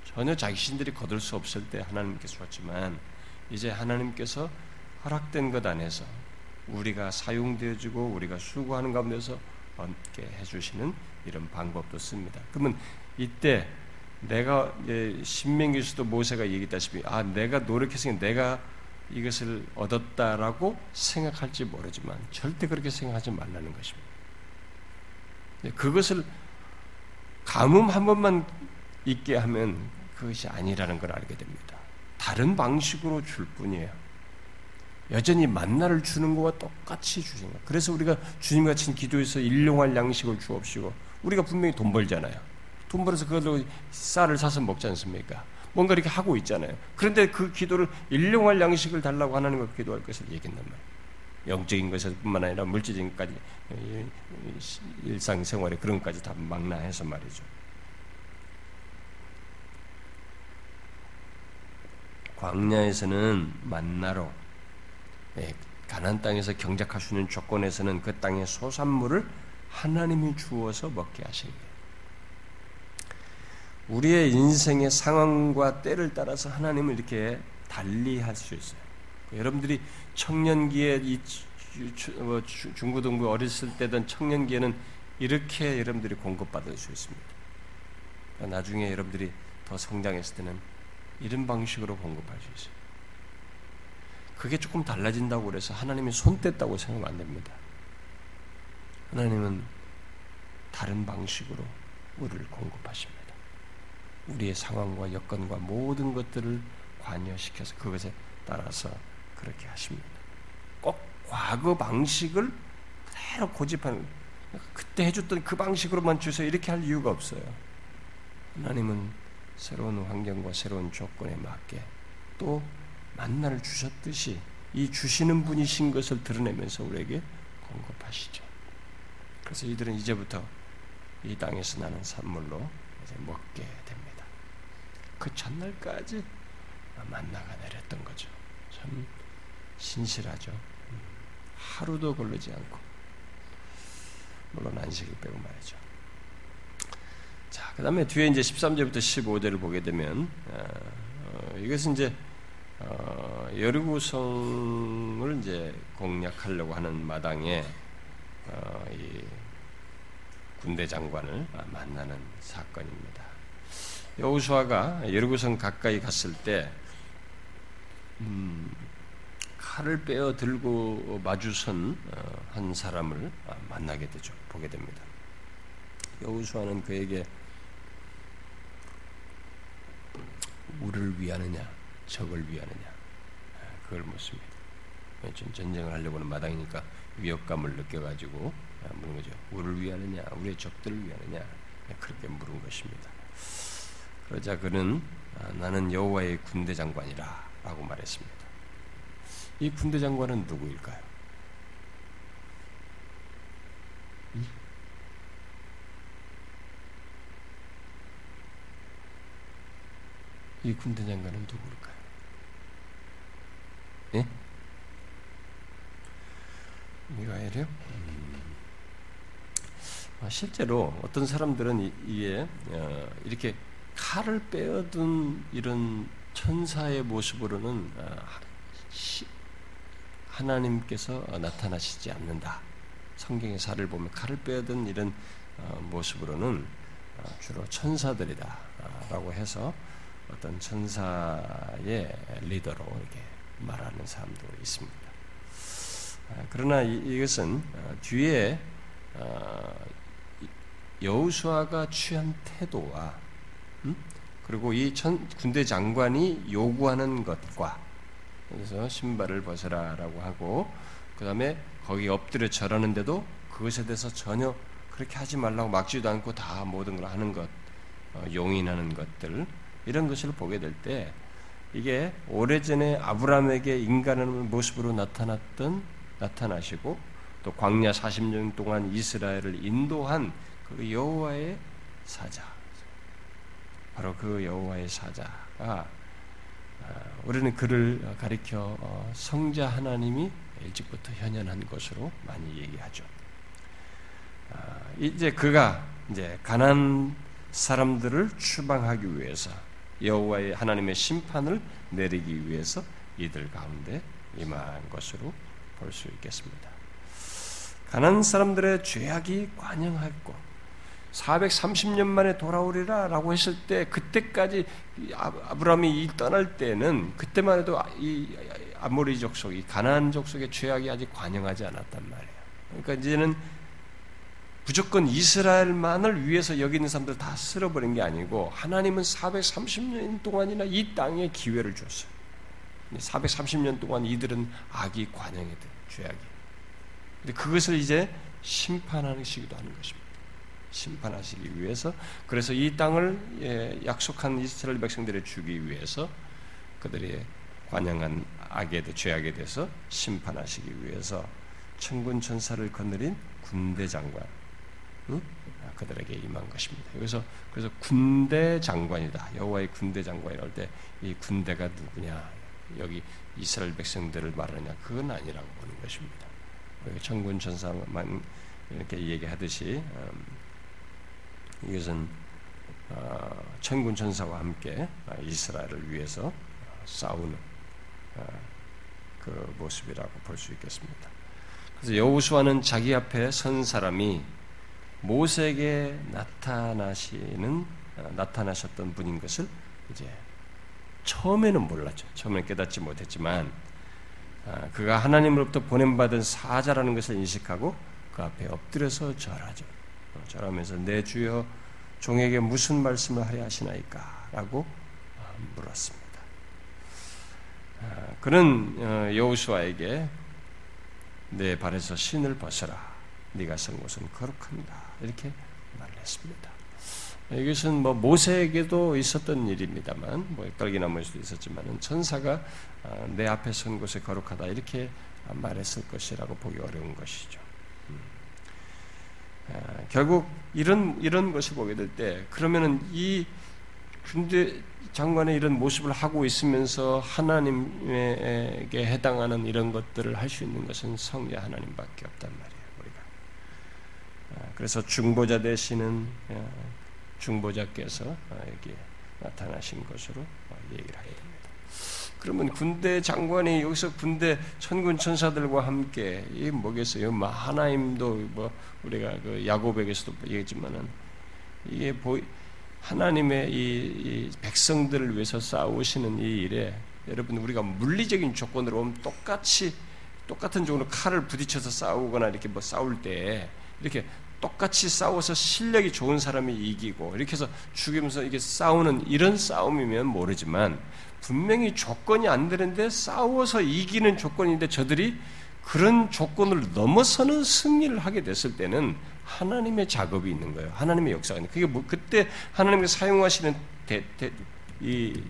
Speaker 1: 전혀 자신들이 거둘 수 없을 때 하나님께서 줬지만 이제 하나님께서 허락된 것 안에서 우리가 사용되어지고 우리가 수고하는 가운데서 얻게 해주시는 이런 방법도 씁니다. 그러면 이때 내가 신명기수도 모세가 얘기했다시피 아 내가 노력해서 내가 이것을 얻었다라고 생각할지 모르지만 절대 그렇게 생각하지 말라는 것입니다. 그것을 가뭄 한 번만 있게 하면 그것이 아니라는 걸 알게 됩니다. 다른 방식으로 줄 뿐이에요. 여전히 만나를 주는 것과 똑같이 주신 거. 그래서 우리가 주님 같이 기도해서 일용할 양식을 주옵시고 우리가 분명히 돈 벌잖아요. 돈 벌어서 그걸로 쌀을 사서 먹지 않습니까? 뭔가 이렇게 하고 있잖아요. 그런데 그 기도를 일용할 양식을 달라고 하나님 과 기도할 것을 얘기한단 말이에요. 영적인 것뿐만 아니라 물질적인 것까지 일상생활에 그런 것까지 다 망라해서 말이죠. 광야에서는 만나로 예, 가난 땅에서 경작할 수 있는 조건에서는 그 땅의 소산물을 하나님이 주어서 먹게 하신 거예요. 우리의 인생의 상황과 때를 따라서 하나님을 이렇게 달리 할 수 있어요. 여러분들이 청년기에 이뭐 중고등부 어렸을 때든 청년기에는 이렇게 여러분들이 공급받을 수 있습니다. 나중에 여러분들이 더 성장했을 때는 이런 방식으로 공급할 수 있어요. 그게 조금 달라진다고 그래서 하나님이 손 뗐다고 생각하면 안 됩니다. 하나님은 다른 방식으로 우리를 공급하십니다. 우리의 상황과 여건과 모든 것들을 관여시켜서 그것에 따라서 그렇게 하십니다. 꼭 과거 방식을 그대로 고집하는 그때 해줬던 그 방식으로만 주세요 이렇게 할 이유가 없어요. 하나님은 새로운 환경과 새로운 조건에 맞게 또 만나를 주셨듯이 이 주시는 분이신 것을 드러내면서 우리에게 공급하시죠. 그래서 이들은 이제부터 이 땅에서 나는 산물로 먹게 됩니다. 그 전날까지 만나가 내렸던 거죠. 참 신실하죠. 하루도 걸리지 않고 물론 안식일 빼고 말이죠. 자, 그 다음에 뒤에 이제 13절부터 15절을 보게 되면, 어, 어, 이것은 이제, 어, 여리고성을 이제 공략하려고 하는 마당에, 어, 이 군대 장관을 만나는 사건입니다. 여우수아가 여리고성 가까이 갔을 때, 음, 칼을 빼어 들고 마주선 어, 한 사람을 만나게 되죠. 보게 됩니다. 여우수아는 그에게 우리를 위하느냐, 적을 위하느냐, 그걸 묻습니다. 전쟁을 하려고 하는 마당이니까 위협감을 느껴가지고 묻는 거죠. 우리를 위하느냐, 우리의 적들을 위하느냐, 그렇게 물은 것입니다. 그러자 그는 아, 나는 여호와의 군대 장관이라라고 말했습니다. 이 군대 장관은 누구일까요? 이 군대 장관은 누구일까요? 예? 미가엘이요? 음. 아, 실제로 어떤 사람들은 이에 어, 이렇게 칼을 빼어둔 이런 천사의 모습으로는 어, 하나님께서 나타나시지 않는다. 성경의 사를 보면 칼을 빼어든 이런 어, 모습으로는 주로 천사들이다라고 해서 어떤 천사의 리더로 이렇게 말하는 사람도 있습니다. 아, 그러나 이것은 어, 뒤에 어, 여우수아가 취한 태도와 음? 그리고 이 군대 장관이 요구하는 것과 그래서 신발을 벗으라라고 하고 그 다음에 거기 엎드려 절하는데도 그것에 대해서 전혀 그렇게 하지 말라고 막지도 않고 다 모든 걸 하는 것, 어, 용인하는 것들 이런 것을 보게 될 때 이게 오래전에 아브라함에게 인간의 모습으로 나타났던 나타나시고 또 광야 40년 동안 이스라엘을 인도한 그 여호와의 사자 바로 그 여호와의 사자가 아, 우리는 그를 가리켜 어, 성자 하나님이 일찍부터 현현한 것으로 많이 얘기하죠. 아, 이제 그가 이제 가난 사람들을 추방하기 위해서 여호와의 하나님의 심판을 내리기 위해서 이들 가운데 임한 것으로 볼 수 있겠습니다. 가난 사람들의 죄악이 관영했고 430년 만에 돌아오리라 라고 했을 때 그때까지 아브라함이 떠날 때는 그때만 해도 이 아모리 족속, 이 가나안 족속의 죄악이 아직 관영하지 않았단 말이에요. 그러니까 이제는 무조건 이스라엘만을 위해서 여기 있는 사람들 다 쓸어버린 게 아니고 하나님은 430년 동안이나 이 땅에 기회를 줬어요. 430년 동안 이들은 악이 관영했대 죄악이. 근데 그것을 이제 심판하시기도 하는 것입니다. 심판하시기 위해서 그래서 이 땅을 예, 약속한 이스라엘 백성들에 주기 위해서 그들이 관영한 악에 대 죄악에 대해서 심판하시기 위해서 천군 천사를 거느린 군대 장관 응? 그들에게 임한 것입니다. 그래서 그래서 군대 장관이다. 여호와의 군대 장관이랄 때 이 군대가 누구냐? 여기 이스라엘 백성들을 말하냐? 그건 아니라고 보는 것입니다. 천군 천사만 이렇게 얘기하듯이 음, 이것은 어, 천군 천사와 함께 이스라엘을 위해서 싸우는 어, 그 모습이라고 볼 수 있겠습니다. 그래서 여호수아는 자기 앞에 선 사람이 모세에게 나타나시는 어, 나타나셨던 분인 것을 이제 처음에는 몰랐죠. 처음에 깨닫지 못했지만 아, 그가 하나님으로부터 보냄받은 사자라는 것을 인식하고 그 앞에 엎드려서 절하죠. 어, 절하면서 내 주여 종에게 무슨 말씀을 하려 하시나이까? 라고 어, 물었습니다. 아, 그는 어, 여호수아에게 내 발에서 신을 벗어라. 네가 선 곳은 거룩합니다. 이렇게 말했습니다. 이것은 뭐 모세에게도 있었던 일입니다만 뭐 수도 있었지만은 천사가 아, 내 앞에 선 곳에 거룩하다 이렇게 말했을 것이라고 보기 어려운 것이죠. 음. 아, 결국 이런 이런 것을 보게 될 때 그러면은 이 군대 장관의 이런 모습을 하고 있으면서 하나님에게 해당하는 이런 것들을 할 수 있는 것은 성자 하나님밖에 없단 말이에요. 아, 그래서 중보자 되시는 중보자께서 여기 나타나신 것으로 얘기를 하게 됩니다. 그러면 군대 장관이 여기서 군대 천군 천사들과 함께 이 뭐겠어요? 뭐 하나님도 뭐 우리가 그 야고백에서도 얘기했지만은 이게 보 하나님의 이, 이, 백성들을 위해서 싸우시는 이 일에 여러분 우리가 물리적인 조건으로 보면 똑같이 똑같은 종으로 칼을 부딪혀서 싸우거나 이렇게 뭐 싸울 때 이렇게 똑같이 싸워서 실력이 좋은 사람이 이기고 이렇게 해서 죽이면서 이게 싸우는 이런 싸움이면 모르지만 분명히 조건이 안 되는데 싸워서 이기는 조건인데 저들이 그런 조건을 넘어서는 승리를 하게 됐을 때는 하나님의 작업이 있는 거예요. 하나님의 역사가 있는. 그게 뭐 그때 하나님이 사용하시는 대, 대, 이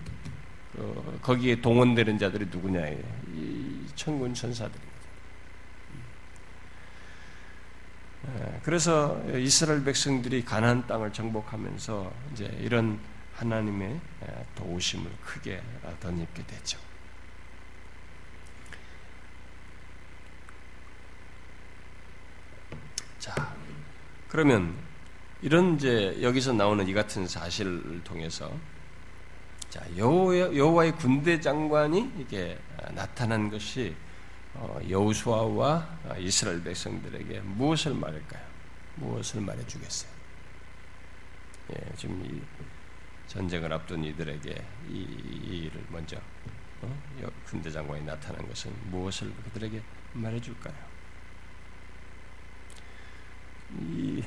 Speaker 1: 어, 거기에 동원되는 자들이 누구냐? 이 천군 천사들입니다. 예, 그래서 이스라엘 백성들이 가나안 땅을 정복하면서 이제 이런 하나님의 예, 도우심을 크게 덧입게 됐죠. 자, 그러면 이런 이제 여기서 나오는 이 같은 사실을 통해서 자 여호와의 군대 장관이 이게 나타난 것이 어, 여호수아와 이스라엘 백성들에게 무엇을 말할까요? 무엇을 말해주겠어요? 예, 지금 이 전쟁을 앞둔 이들에게 이, 이 일을 먼저 어? 군대 장관이 나타난 것은 무엇을 그들에게 말해줄까요? 이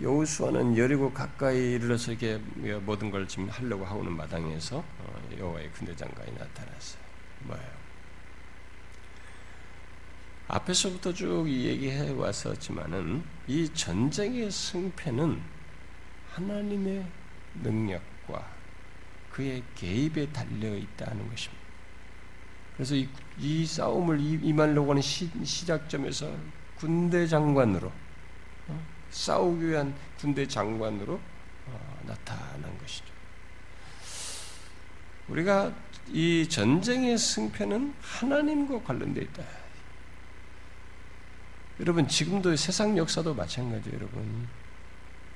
Speaker 1: 여호수아는 여리고 가까이 이르러서 이렇게 모든 걸 지금 하려고 하고는 마당에서 어, 여호와의 군대 장관이 나타났어요. 뭐예요? 앞에서부터 쭉 얘기해 왔었지만은 이 전쟁의 승패는 하나님의 능력과 그의 개입에 달려 있다는 것입니다. 그래서 이, 이 싸움을 임하려고 하는 시, 작점에서 군대 장관으로 어? 싸우기 위한 군대 장관으로 어, 나타난 것이죠. 우리가 이 전쟁의 승패는 하나님과 관련되어 있다. 여러분 지금도 세상 역사도 마찬가지예요, 여러분.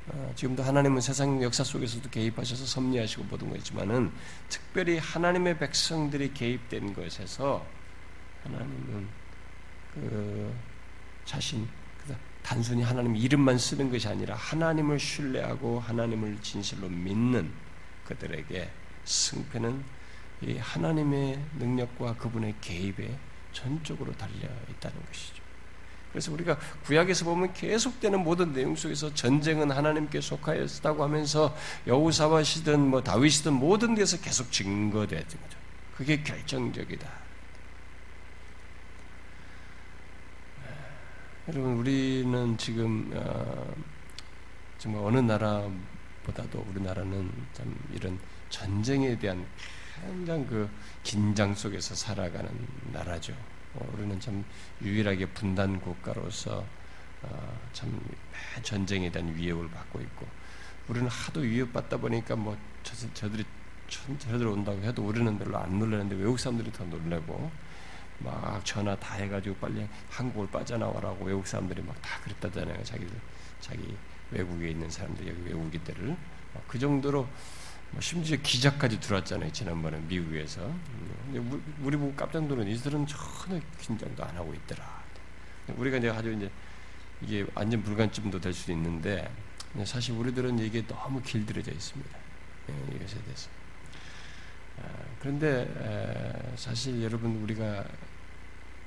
Speaker 1: 어, 지금도 하나님은 세상 역사 속에서도 개입하셔서 섭리하시고 모든 거지만은 특별히 하나님의 백성들이 개입된 것에서 하나님은 그 자신 단순히 하나님 이름만 쓰는 것이 아니라 하나님을 신뢰하고 하나님을 진실로 믿는 그들에게 승패는 이 하나님의 능력과 그분의 개입에 전적으로 달려 있다는 것이죠. 그래서 우리가 구약에서 보면 계속되는 모든 내용 속에서 전쟁은 하나님께 속하였다고 하면서 여우사와시든 뭐 다윗이든 모든 데서 계속 증거되는 거죠. 그게 결정적이다. 여러분 우리는 지금 어, 정말 어느 나라보다도 우리나라는 참 이런 전쟁에 대한 굉장 그 긴장 속에서 살아가는 나라죠. 어, 우리는 참 유일하게 분단 국가로서 어, 참 전쟁에 대한 위협을 받고 있고 우리는 하도 위협받다 보니까 뭐 저, 저들이 저들 온다고 해도 우리는 별로 안 놀라는데 외국 사람들이 더 놀래고 막 전화 다 해가지고 빨리 한국을 빠져나와라고 외국 사람들이 막 다 그랬다잖아요. 자기들 자기 외국에 있는 사람들 여기 외국인들을 그 정도로 뭐 심지어 기자까지 들어왔잖아요. 지난번에 미국에서. 근데 우리 보고 깜짝 놀란 이들은 전혀 긴장도 안 하고 있더라. 우리가 이제 아주 이제 이게 완전 불감증도 될 수도 있는데 사실 우리들은 이게 너무 길들여져 있습니다. 예, 이것에 대해서. 아, 그런데 사실 여러분 우리가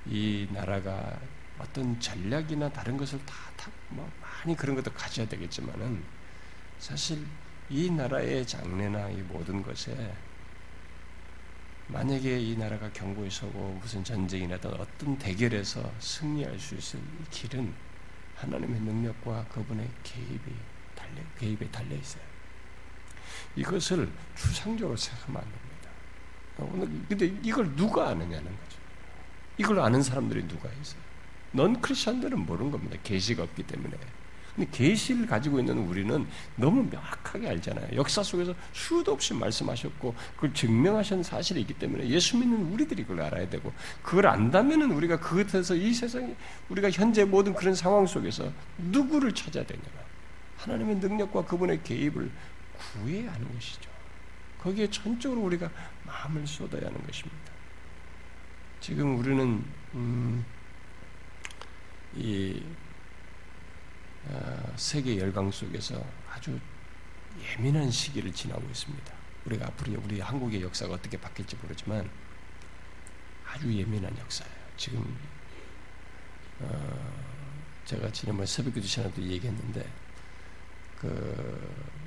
Speaker 1: 이 나라가 어떤 전략이나 다른 것을 다, 다 뭐 많이 그런 것도 가져야 되겠지만은 사실 이 나라의 장래나 이 모든 것에 만약에 이 나라가 경고에 서고 무슨 전쟁이나 어떤 대결에서 승리할 수 있을 길은 하나님의 능력과 그분의 개입이 달려 개입에 달려 있어요. 이것을 추상적으로 생각하면 안 됩니다. 오늘 근데 이걸 누가 아느냐는 거죠. 이걸 아는 사람들이 누가 있어요? 넌 크리스천들은 모르는 겁니다. 계시가 없기 때문에. 근데 계시를 가지고 있는 우리는 너무 명확하게 알잖아요. 역사 속에서 수도 없이 말씀하셨고 그걸 증명하신 사실이 있기 때문에 예수 믿는 우리들이 그걸 알아야 되고 그걸 안다면은 우리가 그것에서 이 세상에 우리가 현재 모든 그런 상황 속에서 누구를 찾아야 되냐 하나님의 능력과 그분의 개입을 구해야 하는 것이죠. 거기에 전적으로 우리가 마음을 쏟아야 하는 것입니다. 지금 우리는 음, 이 어, 세계 열강 속에서 아주 예민한 시기를 지나고 있습니다. 우리가 앞으로 우리 한국의 역사가 어떻게 바뀔지 모르지만 아주 예민한 역사예요. 지금 어, 제가 지난번 새벽기도 시간에도 얘기했는데 그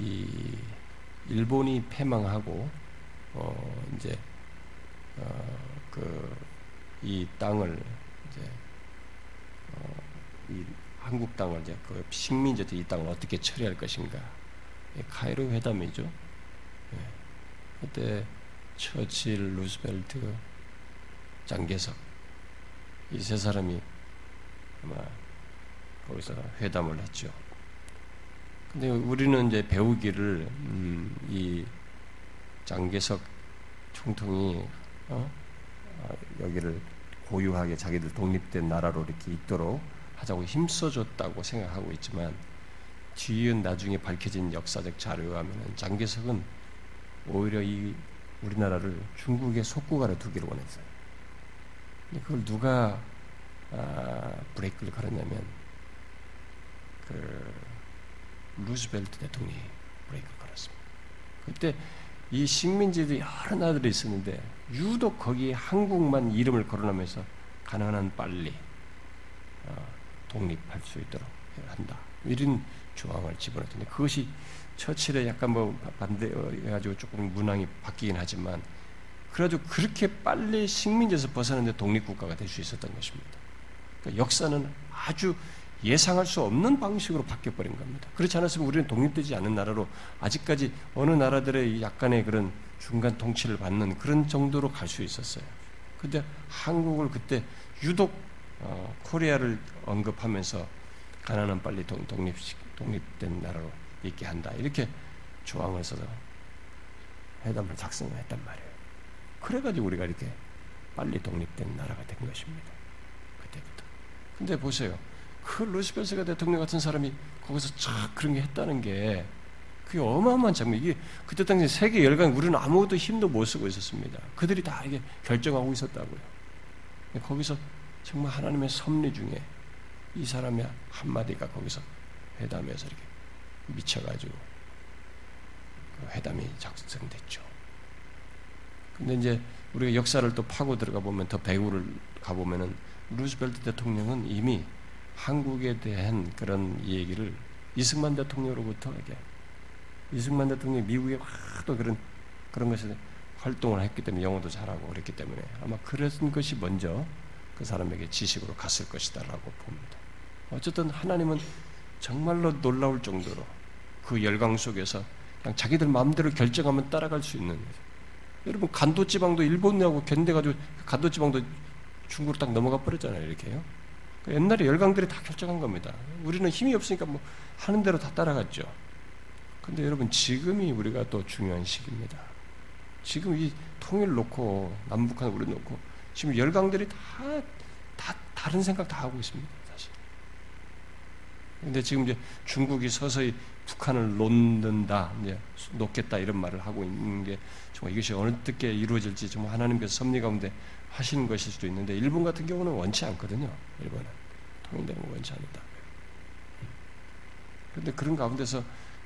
Speaker 1: 이 일본이 패망하고 어 이제 어 그 이 땅을 이제 어이 한국 땅을 이제 그 식민지들 이 땅을 어떻게 처리할 것인가 카이로 회담이죠. 예. 그때 처칠, 루스벨트, 장개석 이 세 사람이 아마 거기서 회담을 했죠. 근데 우리는 이제 배우기를 음, 이 장개석 총통이 어? 아, 여기를 고유하게 자기들 독립된 나라로 이렇게 있도록 하자고 힘써줬다고 생각하고 있지만 뒤은 나중에 밝혀진 역사적 자료에 하면 장개석은 오히려 이 우리나라를 중국의 속국가로 두기를 원했어요. 그걸 누가 아, 브레이크를 걸었냐면 그 루즈벨트 대통령이 브레이크를 걸었습니다. 그때 이 식민지들이 여러 나라들이 있었는데 유독 거기에 한국만 이름을 거론하면서 가능한 빨리 어, 독립할 수 있도록 한다. 이런 조항을 집어넣었는데 그것이 처칠에 약간 뭐 반대해가지고 조금 문항이 바뀌긴 하지만 그래도 그렇게 빨리 식민지에서 벗어나는데 독립국가가 될 수 있었던 것입니다. 그러니까 역사는 아주 예상할 수 없는 방식으로 바뀌어버린 겁니다. 그렇지 않았으면 우리는 독립되지 않은 나라로 아직까지 어느 나라들의 약간의 그런 중간 통치를 받는 그런 정도로 갈 수 있었어요. 근데 한국을 그때 유독 어, 코리아를 언급하면서 가나안 빨리 독립 독립된 나라로 있게 한다 이렇게 조항을 써서 회담을 작성을 했단 말이에요. 그래가지고 우리가 이렇게 빨리 독립된 나라가 된 것입니다. 그때부터. 근데 보세요. 그 루스벨트가 대통령 같은 사람이 거기서 쫙 그런 게 했다는 게 그게 어마어마한 장면. 이게 그때 당시 세계 열강 우리는 아무것도 힘도 못 쓰고 있었습니다. 그들이 다 이게 결정하고 있었다고요. 거기서 정말 하나님의 섭리 중에 이 사람의 한마디가 거기서 회담에서 이렇게 미쳐가지고 그 회담이 작성됐죠. 근데 이제 우리가 역사를 또 파고 들어가 보면 더 배후를 가보면은 루스벨트 대통령은 이미 한국에 대한 그런 얘기를 이승만 대통령으로부터 이게 이승만 대통령이 미국에 하도 그런 그런 것에 활동을 했기 때문에 영어도 잘하고 그랬기 때문에 아마 그런 것이 먼저 그 사람에게 지식으로 갔을 것이다라고 봅니다. 어쨌든 하나님은 정말로 놀라울 정도로 그 열강 속에서 그냥 자기들 마음대로 결정하면 따라갈 수 있는 여러분 간도 지방도 일본하고 견뎌가지고 간도 지방도 중국으로 딱 넘어가 버렸잖아요 이렇게요. 그 옛날에 열강들이 다 결정한 겁니다. 우리는 힘이 없으니까 뭐 하는 대로 다 따라갔죠. 근데 여러분 지금이 우리가 또 중요한 시기입니다. 지금 이 통일 놓고 남북한 우리 놓고 지금 열강들이 다, 다 다른 생각 다 하고 있습니다. 사실. 근데 지금 이제 중국이 서서히 북한을 놓는다, 이제 놓겠다 이런 말을 하고 있는 게 정말 이것이 어떻게 이루어질지 정말 하나님께서 섭리 가운데 하시는 것일 수도 있는데 일본 같은 경우는 원치 않거든요. 일본은 통일되는 거 원치 않는다. 그런데 그런 가운데서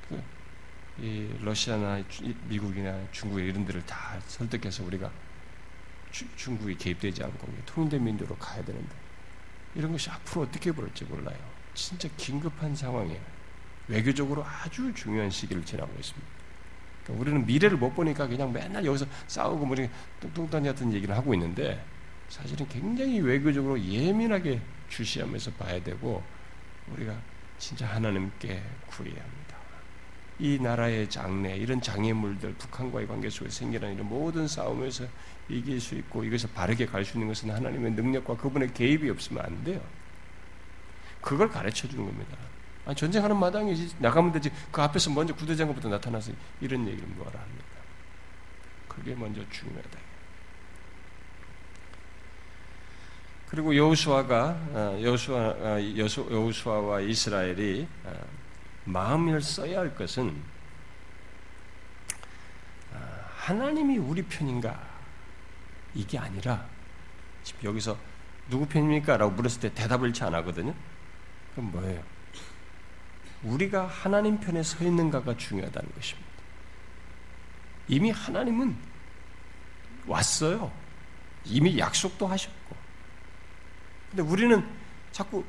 Speaker 1: 그, 이 러시아나 미국이나 중국 이런 데를 다 설득해서 우리가 주, 중국이 개입되지 않고 통일된 민주로 가야 되는데 이런 것이 앞으로 어떻게 벌지 몰라요. 진짜 긴급한 상황이에요. 외교적으로 아주 중요한 시기를 지나고 있습니다. 그러니까 우리는 미래를 못 보니까 그냥 맨날 여기서 싸우고 뭐 뚱뚱딴지 같은 얘기를 하고 있는데 사실은 굉장히 외교적으로 예민하게 주시하면서 봐야 되고 우리가 진짜 하나님께 구해야 합니다. 이 나라의 장래, 이런 장애물들, 북한과의 관계 속에 생겨난 이런 모든 싸움에서 이길 수 있고 이것을 바르게 갈 수 있는 것은 하나님의 능력과 그분의 개입이 없으면 안 돼요. 그걸 가르쳐 주는 겁니다. 아, 전쟁하는 마당이지 나가면 되지 그 앞에서 먼저 구대장부터 나타나서 이런 얘기를 뭐라 합니까? 그게 먼저 중요하다. 그리고 여호수아가 어, 여호수아 어, 여호수아와 이스라엘이 어, 마음을 써야 할 것은 하나님이 우리 편인가 이게 아니라 여기서 누구 편입니까? 라고 물었을 때 대답을 잘안 하거든요. 그럼 뭐예요? 우리가 하나님 편에 서 있는가가 중요하다는 것입니다. 이미 하나님은 왔어요. 이미 약속도 하셨고. 근데 우리는 자꾸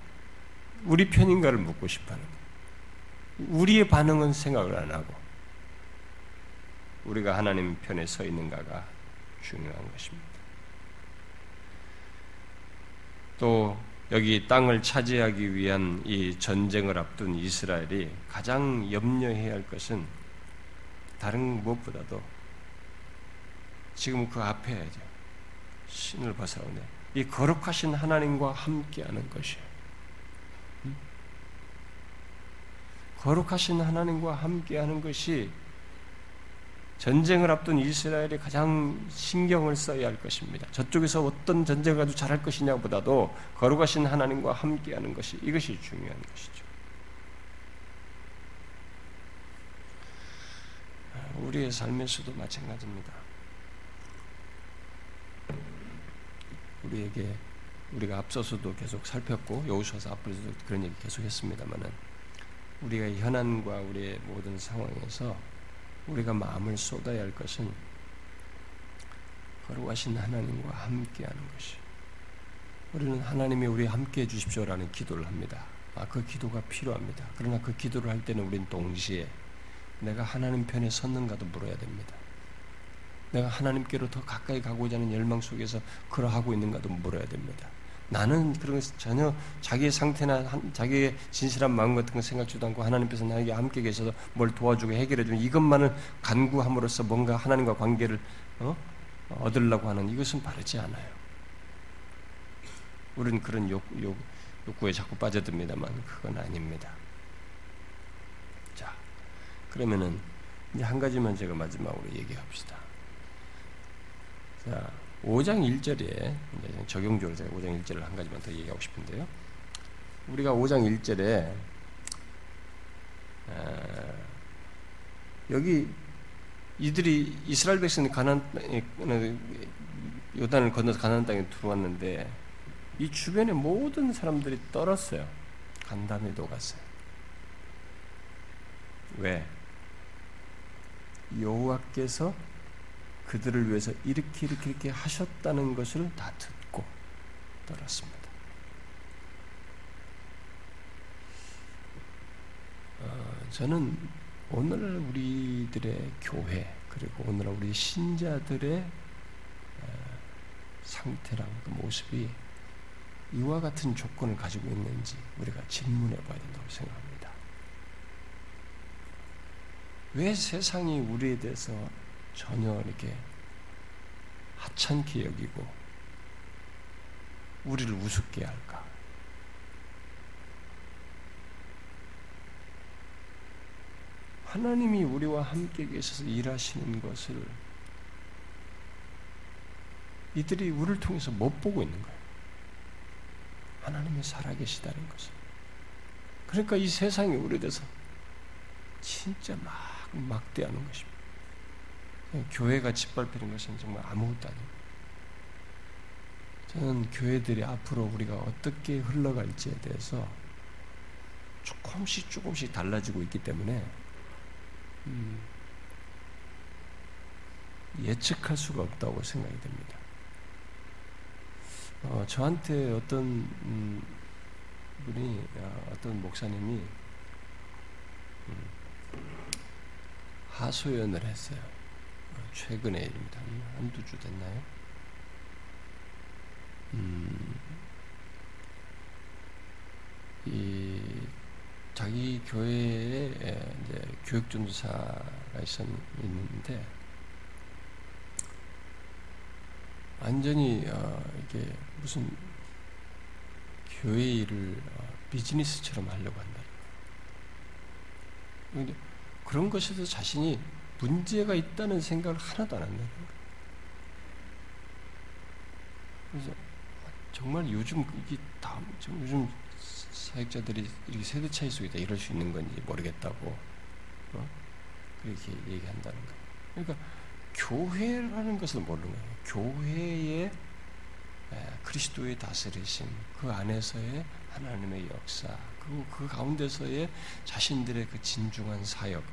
Speaker 1: 우리 편인가를 묻고 싶어 하는 거예요. 우리의 반응은 생각을 안 하고, 우리가 하나님 편에 서 있는가가 중요한 것입니다. 또 여기 땅을 차지하기 위한 이 전쟁을 앞둔 이스라엘이 가장 염려해야 할 것은 다른 무엇보다도 지금 그 앞에 신을 벗어나오네. 이 거룩하신 하나님과 함께하는 것이에요. 거룩하신 하나님과 함께하는 것이 전쟁을 앞둔 이스라엘이 가장 신경을 써야 할 것입니다. 저쪽에서 어떤 전쟁을 가지고 잘할 것이냐보다도 거룩하신 하나님과 함께하는 것이 이것이 중요한 것이죠. 우리의 삶에서도 마찬가지입니다. 우리에게 우리가 앞서서도 계속 살폈고 여우수아서 앞으로도 그런 얘기 계속 했습니다만은 우리가 현안과 우리의 모든 상황에서 우리가 마음을 쏟아야 할 것은 거룩하신 하나님과 함께하는 것이. 우리는 하나님이 우리 함께 해 주십시오라는 기도를 합니다. 아, 그 기도가 필요합니다. 그러나 그 기도를 할 때는 우린 동시에 내가 하나님 편에 섰는가도 물어야 됩니다. 내가 하나님께로 더 가까이 가고자 하는 열망 속에서 그러하고 있는가도 물어야 됩니다. 나는 그런 것 전혀 자기의 상태나 자기의 진실한 마음 같은 거 생각지도 않고 하나님께서 나에게 함께 계셔서 뭘 도와주고 해결해 주는 이것만을 간구함으로써 뭔가 하나님과 관계를 어? 얻으려고 하는 이것은 바르지 않아요. 우리는 그런 욕, 욕, 욕구에 자꾸 빠져듭니다만 그건 아닙니다. 자, 그러면은 이제 한 가지만 제가 마지막으로 얘기합시다. 자, 5장 1절에 적용적으로 제가 5장 1절을 한 가지만 더 얘기하고 싶은데요. 우리가 5장 1절에 여기 이들이 이스라엘 백성이 가난 요단을 건너서 가나안 땅에 들어왔는데 이 주변의 모든 사람들이 떨었어요. 간담이 녹았어요. 왜? 여호와께서 그들을 위해서 이렇게 이렇게 이렇게 하셨다는 것을 다 듣고 떨었습니다. 어, 저는 오늘 우리들의 교회, 그리고 오늘 우리 신자들의 상태랑 그 모습이 이와 같은 조건을 가지고 있는지 우리가 질문해 봐야 된다고 생각합니다. 왜 세상이 우리에 대해서 전혀 이렇게 하찮게 여기고 우리를 우습게 할까? 하나님이 우리와 함께 계셔서 일하시는 것을 이들이 우리를 통해서 못 보고 있는 거예요. 하나님이 살아계시다는 것을. 그러니까 이 세상이 우리에 대해서 진짜 막 막대하는 것입니다. 교회가 짓밟히는 것은 정말 아무것도 아닙니다. 저는 교회들이 앞으로 우리가 어떻게 흘러갈지에 대해서 조금씩 조금씩 달라지고 있기 때문에 음, 예측할 수가 없다고 생각이 됩니다. 어, 저한테 어떤 음, 분이 어, 어떤 목사님이 음, 하소연을 했어요. 어, 최근의 일입니다. 한두 주 됐나요? 음, 이 자기 교회에 이제 교육 전도사가 있었는데 완전히 어, 이게 무슨 교회 일을 어, 비즈니스처럼 하려고 한다. 근데 그런 것에서 자신이 문제가 있다는 생각을 하나도 안 한다는 거예요. 그래서 정말 요즘 이게 다 요즘 사역자들이 이렇게 세대 차이 속에 이럴 수 있는 건지 모르겠다고 어? 그렇게 얘기한다는 거예요. 그러니까 교회라는 것을 모르는 거예요. 교회의 그리스도의 다스리심, 그 안에서의 하나님의 역사, 그리고 그 가운데서의 자신들의 그 진중한 사역,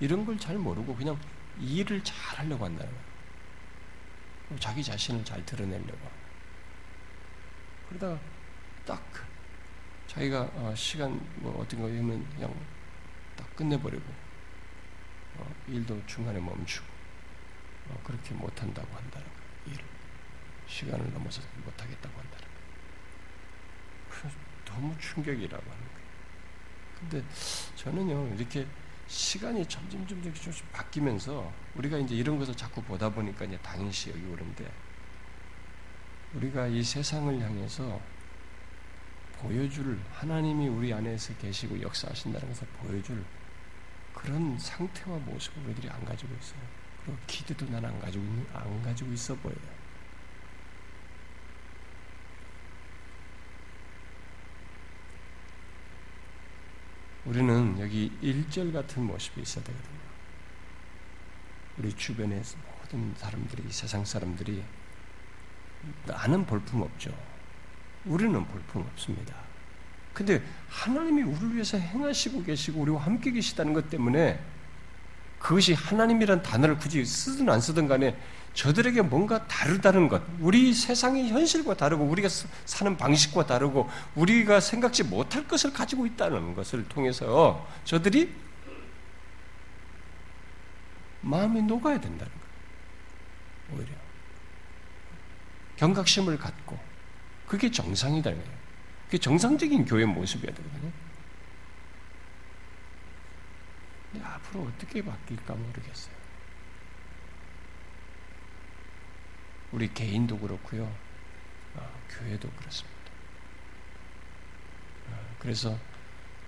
Speaker 1: 이런 걸 잘 모르고 그냥 일을 잘 하려고 한다는 거예요. 자기 자신을 잘 드러내려고. 그러다가 딱 자기가 어, 시간 뭐 어떤 거 하면 그냥 딱 끝내버리고 어, 일도 중간에 멈추고 어, 그렇게 못한다고 한다는 거예요. 일 시간을 넘어서 못하겠다고 한다는 거예요. 너무 충격이라고 하는 거예요. 근데 저는요 이렇게 시간이 점점 점점 조금씩 바뀌면서 우리가 이제 이런 것을 자꾸 보다 보니까 이제 당연시 여기 오는데 우리가 이 세상을 향해서 보여줄 하나님이 우리 안에서 계시고 역사하신다는 것을 보여줄 그런 상태와 모습을 우리들이 안 가지고 있어요. 그리고 기대도 난 안 가지고 안 가지고 있어 보여요. 우리는 여기 일절 같은 모습이 있어야 되거든요. 우리 주변의 모든 사람들이 세상 사람들이 나는 볼품 없죠. 우리는 볼품 없습니다. 근데 하나님이 우리를 위해서 행하시고 계시고 우리와 함께 계시다는 것 때문에 그것이 하나님이란 단어를 굳이 쓰든 안 쓰든 간에 저들에게 뭔가 다르다는 것, 우리 세상의 현실과 다르고 우리가 사는 방식과 다르고 우리가 생각지 못할 것을 가지고 있다는 것을 통해서 저들이 마음이 녹아야 된다는 거예요. 오히려 경각심을 갖고 그게 정상이다는 거예요. 그게 정상적인 교회 모습이어야 되거든요. 근데 앞으로 어떻게 바뀔까 모르겠어요. 우리 개인도 그렇고요. 어, 교회도 그렇습니다. 어, 그래서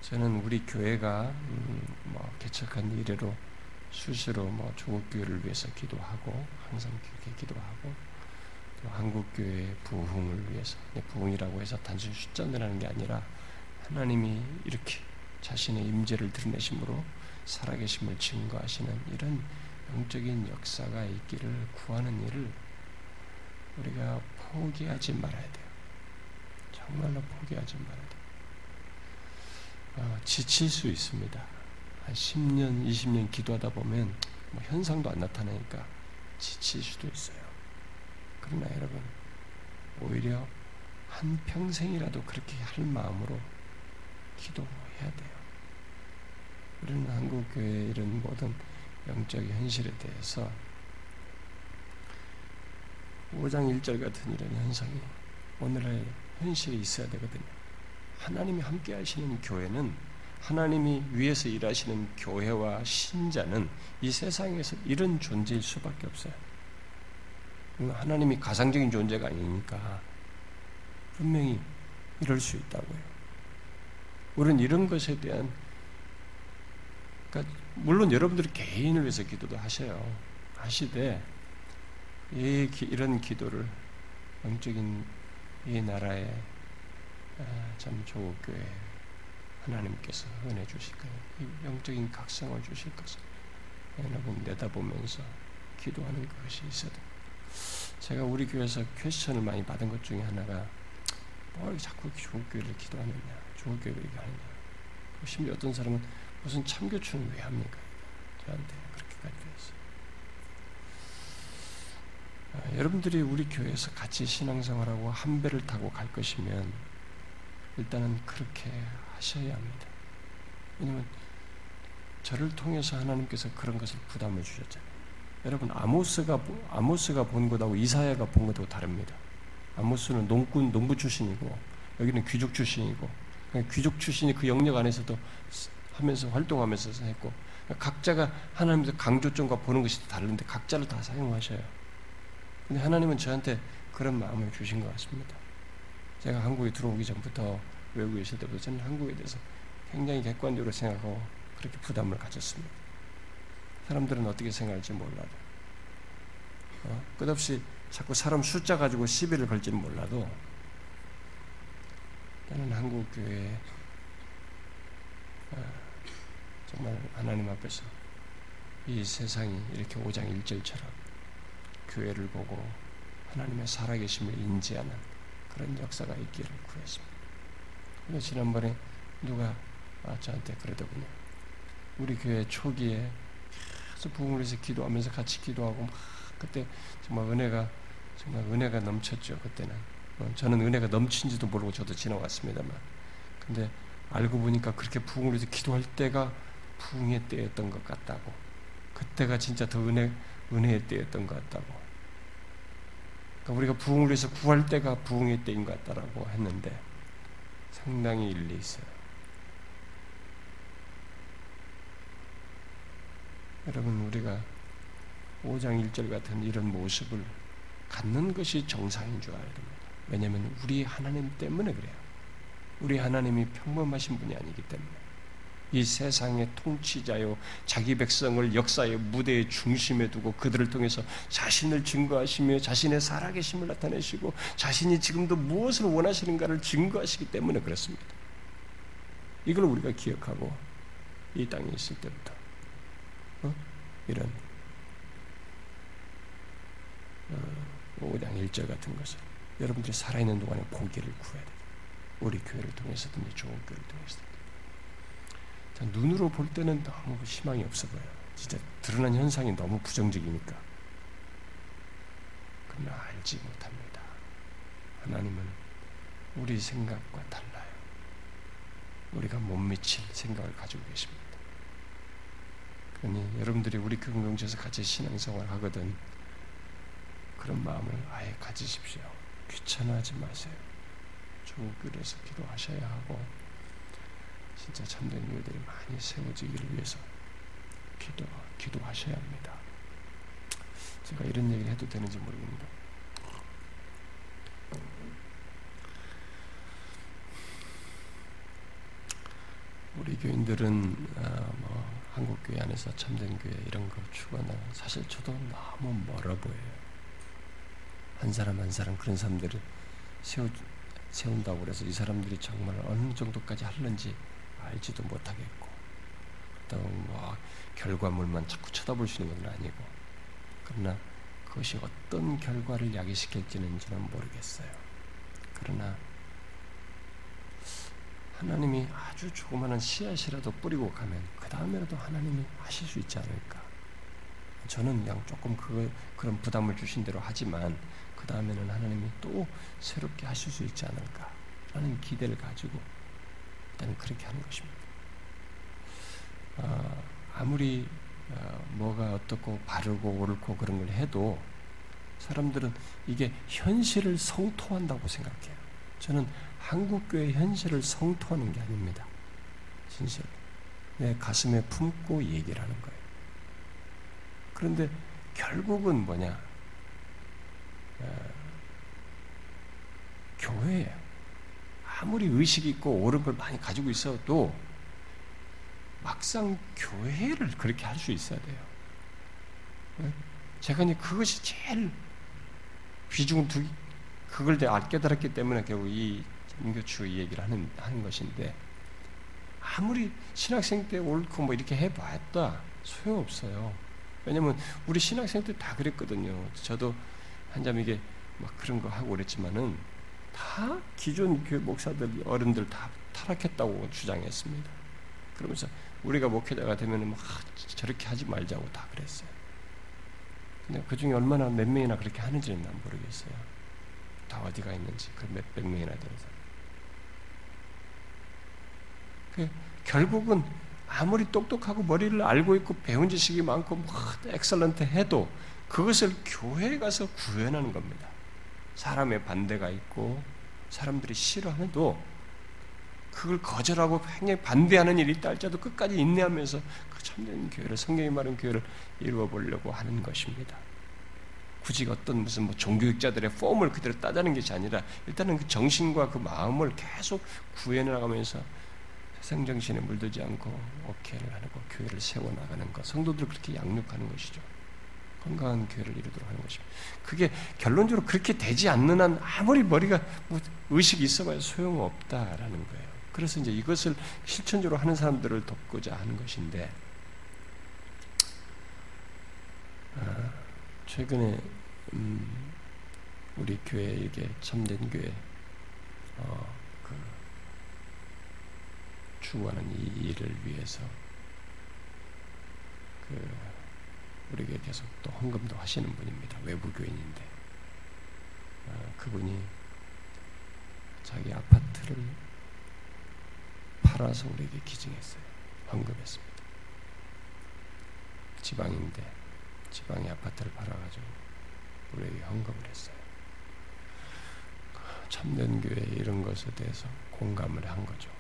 Speaker 1: 저는 우리 교회가 음, 뭐 개척한 이래로 수시로 뭐 조국 교회를 위해서 기도하고 항상 그렇게 기도하고 또 한국 교회의 부흥을 위해서 부흥이라고 해서 단순히 숫자 늘하는 게 아니라 하나님이 이렇게 자신의 임재를 드러내심으로 살아계심을 증거하시는 이런 영적인 역사가 있기를 구하는 일을 우리가 포기하지 말아야 돼요. 정말로 포기하지 말아야 돼요. 어, 지칠 수 있습니다. 한 10년, 20년 기도하다 보면 뭐 현상도 안 나타나니까 지칠 수도 있어요. 그러나 여러분, 오히려 한 평생이라도 그렇게 할 마음으로 기도해야 돼요. 우리는 한국교회 이런 모든 영적 현실에 대해서 5장 1절 같은 이런 현상이 오늘의 현실에 있어야 되거든요. 하나님이 함께 하시는 교회는 하나님이 위에서 일하시는 교회와 신자는 이 세상에서 이런 존재일 수밖에 없어요. 하나님이 가상적인 존재가 아니니까 분명히 이럴 수 있다고요. 우리는 이런 것에 대한 그러니까 물론 여러분들이 개인을 위해서 기도도 하셔요. 하시되 이, 이런 기도를 영적인 이 나라의 아, 참 조교회 하나님께서 은혜 주실 거예요. 영적인 각성을 주실 것을 여러분 내다보면서 기도하는 것이 있어야 돼 제가 우리 교회에서 퀘스천을 많이 받은 것 중에 하나가 뭐 자꾸 조교회를 기도하느냐, 조교회를 얘기하느냐. 심지어 어떤 사람은 무슨 참교추는 왜 합니까? 저한테 그렇게까지 했어요. 아, 여러분들이 우리 교회에서 같이 신앙생활하고 한 배를 타고 갈 것이면 일단은 그렇게 하셔야 합니다. 왜냐면 저를 통해서 하나님께서 그런 것을 부담을 주셨잖아요. 여러분 아모스가 아모스가 본 것하고 이사야가 본 것하고 다릅니다. 아모스는 농군 농부 출신이고 여기는 귀족 출신이고 귀족 출신이 그 영역 안에서도 하면서 활동하면서 했고 각자가 하나님께서 강조점과 보는 것이 다른데 각자를 다 사용하셔요. 근데 하나님은 저한테 그런 마음을 주신 것 같습니다. 제가 한국에 들어오기 전부터 외국에 있을 때부터 저는 한국에 대해서 굉장히 객관적으로 생각하고 그렇게 부담을 가졌습니다. 사람들은 어떻게 생각할지 몰라도 어? 끝없이 자꾸 사람 숫자 가지고 시비를 걸지는 몰라도 나는 한국 교회에 어, 정말 하나님 앞에서 이 세상이 이렇게 5장 1절처럼 교회를 보고 하나님의 살아계심을 인지하는 그런 역사가 있기를 구했습니다. 근데 지난번에 누가 저한테 그러더군요. 우리 교회 초기에 계속 부흥을 해서 기도하면서 같이 기도하고 막 그때 정말 은혜가 정말 은혜가 넘쳤죠. 그때는 어, 저는 은혜가 넘친지도 모르고 저도 지나왔습니다만 근데 알고 보니까 그렇게 부흥을 해서 기도할 때가 부흥의 때였던 것 같다고 그때가 진짜 더 은혜 은혜의 때였던 것 같다고 우리가 부흥을 해서 구할 때가 부흥의 때인 것 같다라고 했는데 상당히 일리 있어요. 여러분 우리가 5장 1절 같은 이런 모습을 갖는 것이 정상인 줄 알아야 됩니다. 왜냐하면 우리 하나님 때문에 그래요. 우리 하나님이 평범하신 분이 아니기 때문에 이 세상의 통치자요 자기 백성을 역사의 무대의 중심에 두고 그들을 통해서 자신을 증거하시며 자신의 살아계심을 나타내시고 자신이 지금도 무엇을 원하시는가를 증거하시기 때문에 그렇습니다. 이걸 우리가 기억하고 이 땅에 있을 때부터 어? 이런 어, 5장 1절 같은 것을 여러분들이 살아있는 동안에 보기를 구해야 돼요. 우리 교회를 통해서든지 좋은 교회를 통해서든지. 눈으로 볼 때는 너무 희망이 없어 보여요. 진짜 드러난 현상이 너무 부정적이니까. 그러나 알지 못합니다. 하나님은 우리 생각과 달라요. 우리가 못 미칠 생각을 가지고 계십니다. 그러니 여러분들이 우리 공동체에서 같이 신앙생활 하거든 그런 마음을 아예 가지십시오. 귀찮아하지 마세요. 조교에서 기도하셔야 하고 진짜 참된 교들이 많이 세워지기를 위해서 기도 기도하셔야 합니다. 제가 이런 얘기를 해도 되는지 모르겠는데 우리 교인들은 아, 뭐 한국 교회 안에서 참된 교회 이런 거 추구하는 사실 저도 너무 멀어 보여요. 한 사람 한 사람 그런 사람들을 세우, 세운다고 그래서 이 사람들이 정말 어느 정도까지 하는지 알지도 못하겠고 또뭐 결과물만 자꾸 쳐다볼 수 있는 건 아니고 그러나 그것이 어떤 결과를 야기시킬지는 모르겠어요. 그러나 하나님이 아주 조그마한 씨앗이라도 뿌리고 가면 그 다음에라도 하나님이 하실 수 있지 않을까. 저는 그냥 조금 그 그런 부담을 주신 대로 하지만 그 다음에는 하나님이 또 새롭게 하실 수 있지 않을까 라는 기대를 가지고 일단 그렇게 하는 것입니다. 아, 아무리 어, 뭐가 어떻고 바르고 옳고 그런 걸 해도 사람들은 이게 현실을 성토한다고 생각해요. 저는 한국교회 현실을 성토하는 게 아닙니다. 진실. 내 가슴에 품고 얘기를 하는 거예요. 그런데 결국은 뭐냐? 어, 교회예요. 아무리 의식 있고 옳은 걸 많이 가지고 있어도 막상 교회를 그렇게 할 수 있어야 돼요. 네? 제가 이제 그것이 제일 비중을 두, 그걸 내가 깨달았기 때문에 결국 이 인교추 얘기를 하는, 하는 것인데, 아무리 신학생 때 옳고 뭐 이렇게 해봤다, 소용없어요. 왜냐면 우리 신학생 때 다 그랬거든요. 저도 한잠 이게 막 그런 거 하고 그랬지만은, 다 기존 교회 목사들, 어른들 다 타락했다고 주장했습니다. 그러면서 우리가 목회자가 되면 막 저렇게 하지 말자고 다 그랬어요. 근데 그 중에 얼마나 몇 명이나 그렇게 하는지는 난 모르겠어요. 다 어디가 있는지 그 몇 백 명이나 되면서. 그 결국은 아무리 똑똑하고 머리를 알고 있고 배운 지식이 많고 뭐 excellent 해도 그것을 교회에 가서 구현하는 겁니다. 사람의 반대가 있고 사람들이 싫어해도 그걸 거절하고 굉장히 반대하는 일이 있다 할지라도 끝까지 인내하면서 그 참된 교회를 성경이 말하는 교회를 이루어 보려고 하는 것입니다. 굳이 어떤 무슨 뭐 종교학자들의 폼을 그대로 따자는 것이 아니라 일단은 그 정신과 그 마음을 계속 구해 나가면서 세상 정신에 물들지 않고 오케이를 하고 교회를 세워 나가는 것, 성도들을 그렇게 양육하는 것이죠. 건강한 교회를 이루도록 하는 것입니다. 그게 결론적으로 그렇게 되지 않는 한 아무리 머리가 뭐 의식이 있어봐야 소용없다라는 거예요. 그래서 이제 이것을 실천적으로 하는 사람들을 돕고자 하는 것인데, 아, 최근에 음, 우리 교회에게 참된 교회 어, 그 추구하는 이 일을 위해서 그 우리에게 계속 또 헌금도 하시는 분입니다. 외부 교인인데 어, 그분이 자기 아파트를 팔아서 우리에게 기증했어요. 헌금했습니다. 지방인데 지방의 아파트를 팔아가지고 우리에게 헌금을 했어요. 참된 교회 이런 것에 대해서 공감을 한 거죠.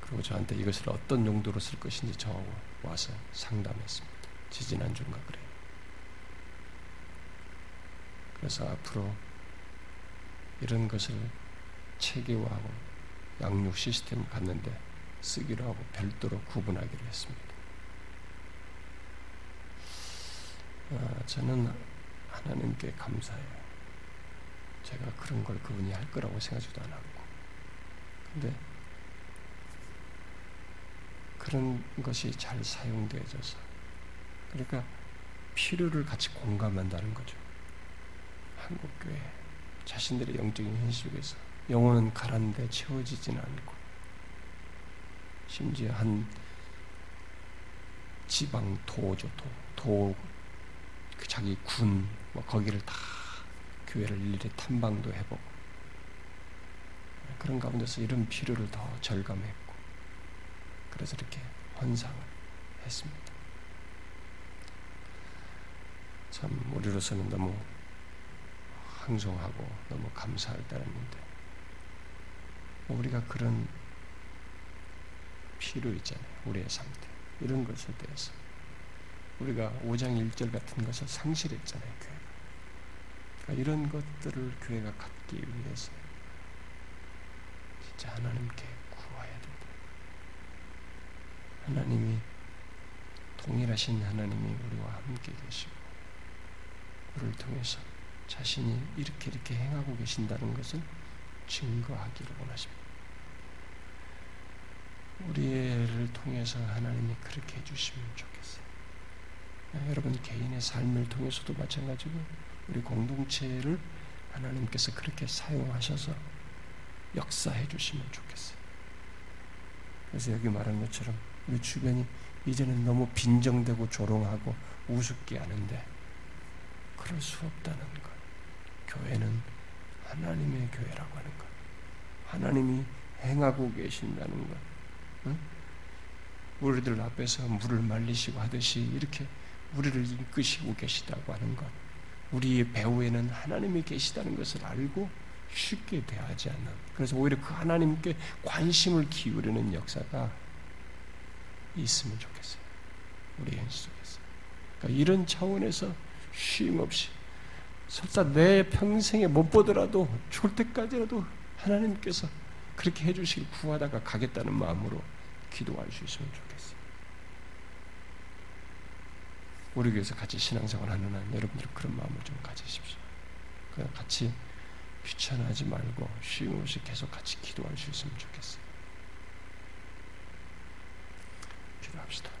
Speaker 1: 그리고 저한테 이것을 어떤 용도로 쓸 것인지 저하고 와서 상담했습니다. 지지난 주인가 그래요. 그래서 앞으로 이런 것을 체계화하고 양육 시스템을 갖는데 쓰기로 하고 별도로 구분하기로 했습니다. 아, 저는 하나님께 감사해요. 제가 그런 걸 그분이 할 거라고 생각지도 않았고. 근데 그런 것이 잘 사용되어져서 그러니까 필요를 같이 공감한다는 거죠. 한국 교회 자신들의 영적인 현실 속에서 영혼은 가란데 채워지지는 않고 심지어 한 지방 도죠 도, 도그 자기 군 뭐 거기를 다 교회를 일일이 탐방도 해보고 그런 가운데서 이런 필요를 더 절감했고 그래서 이렇게 헌상을 했습니다. 참 우리로서는 너무 항송하고 너무 감사할 따름인데 우리가 그런 필요 있잖아요. 우리의 상태. 이런 것에 대해서. 우리가 5장 1절 같은 것을 상실했잖아요. 교회가. 그러니까 이런 것들을 교회가 갖기 위해서 진짜 하나님께 구해야 된다. 하나님이 동일하신 하나님이 우리와 함께 계시고 우리를 통해서 자신이 이렇게 이렇게 행하고 계신다는 것을 증거하기를 원하십니다. 우리를 통해서 하나님이 그렇게 해주시면 좋겠어요. 여러분 개인의 삶을 통해서도 마찬가지고 우리 공동체를 하나님께서 그렇게 사용하셔서 역사해 주시면 좋겠어요. 그래서 여기 말한 것처럼 우리 주변이 이제는 너무 빈정되고 조롱하고 우습게 하는데 그럴 수 없다는 것. 교회는 하나님의 교회라고 하는 것. 하나님이 행하고 계신다는 것. 응? 우리들 앞에서 물을 말리시고 하듯이 이렇게 우리를 이끄시고 계시다고 하는 것, 우리의 배후에는 하나님이 계시다는 것을 알고 쉽게 대하지 않는, 그래서 오히려 그 하나님께 관심을 기울이는 역사가 있으면 좋겠어요. 우리 현실 속에서. 그러니까 이런 차원에서 쉼 없이 설사 내 평생에 못 보더라도 죽을 때까지라도 하나님께서 그렇게 해주시길 구하다가 가겠다는 마음으로 기도할 수 있으면 좋겠어요. 우리 교회에서 같이 신앙생활 하는 한 여러분들 그런 마음을 좀 가지십시오. 그냥 같이 귀찮아하지 말고 쉼 없이 계속 같이 기도할 수 있으면 좋겠어요. 기도합시다.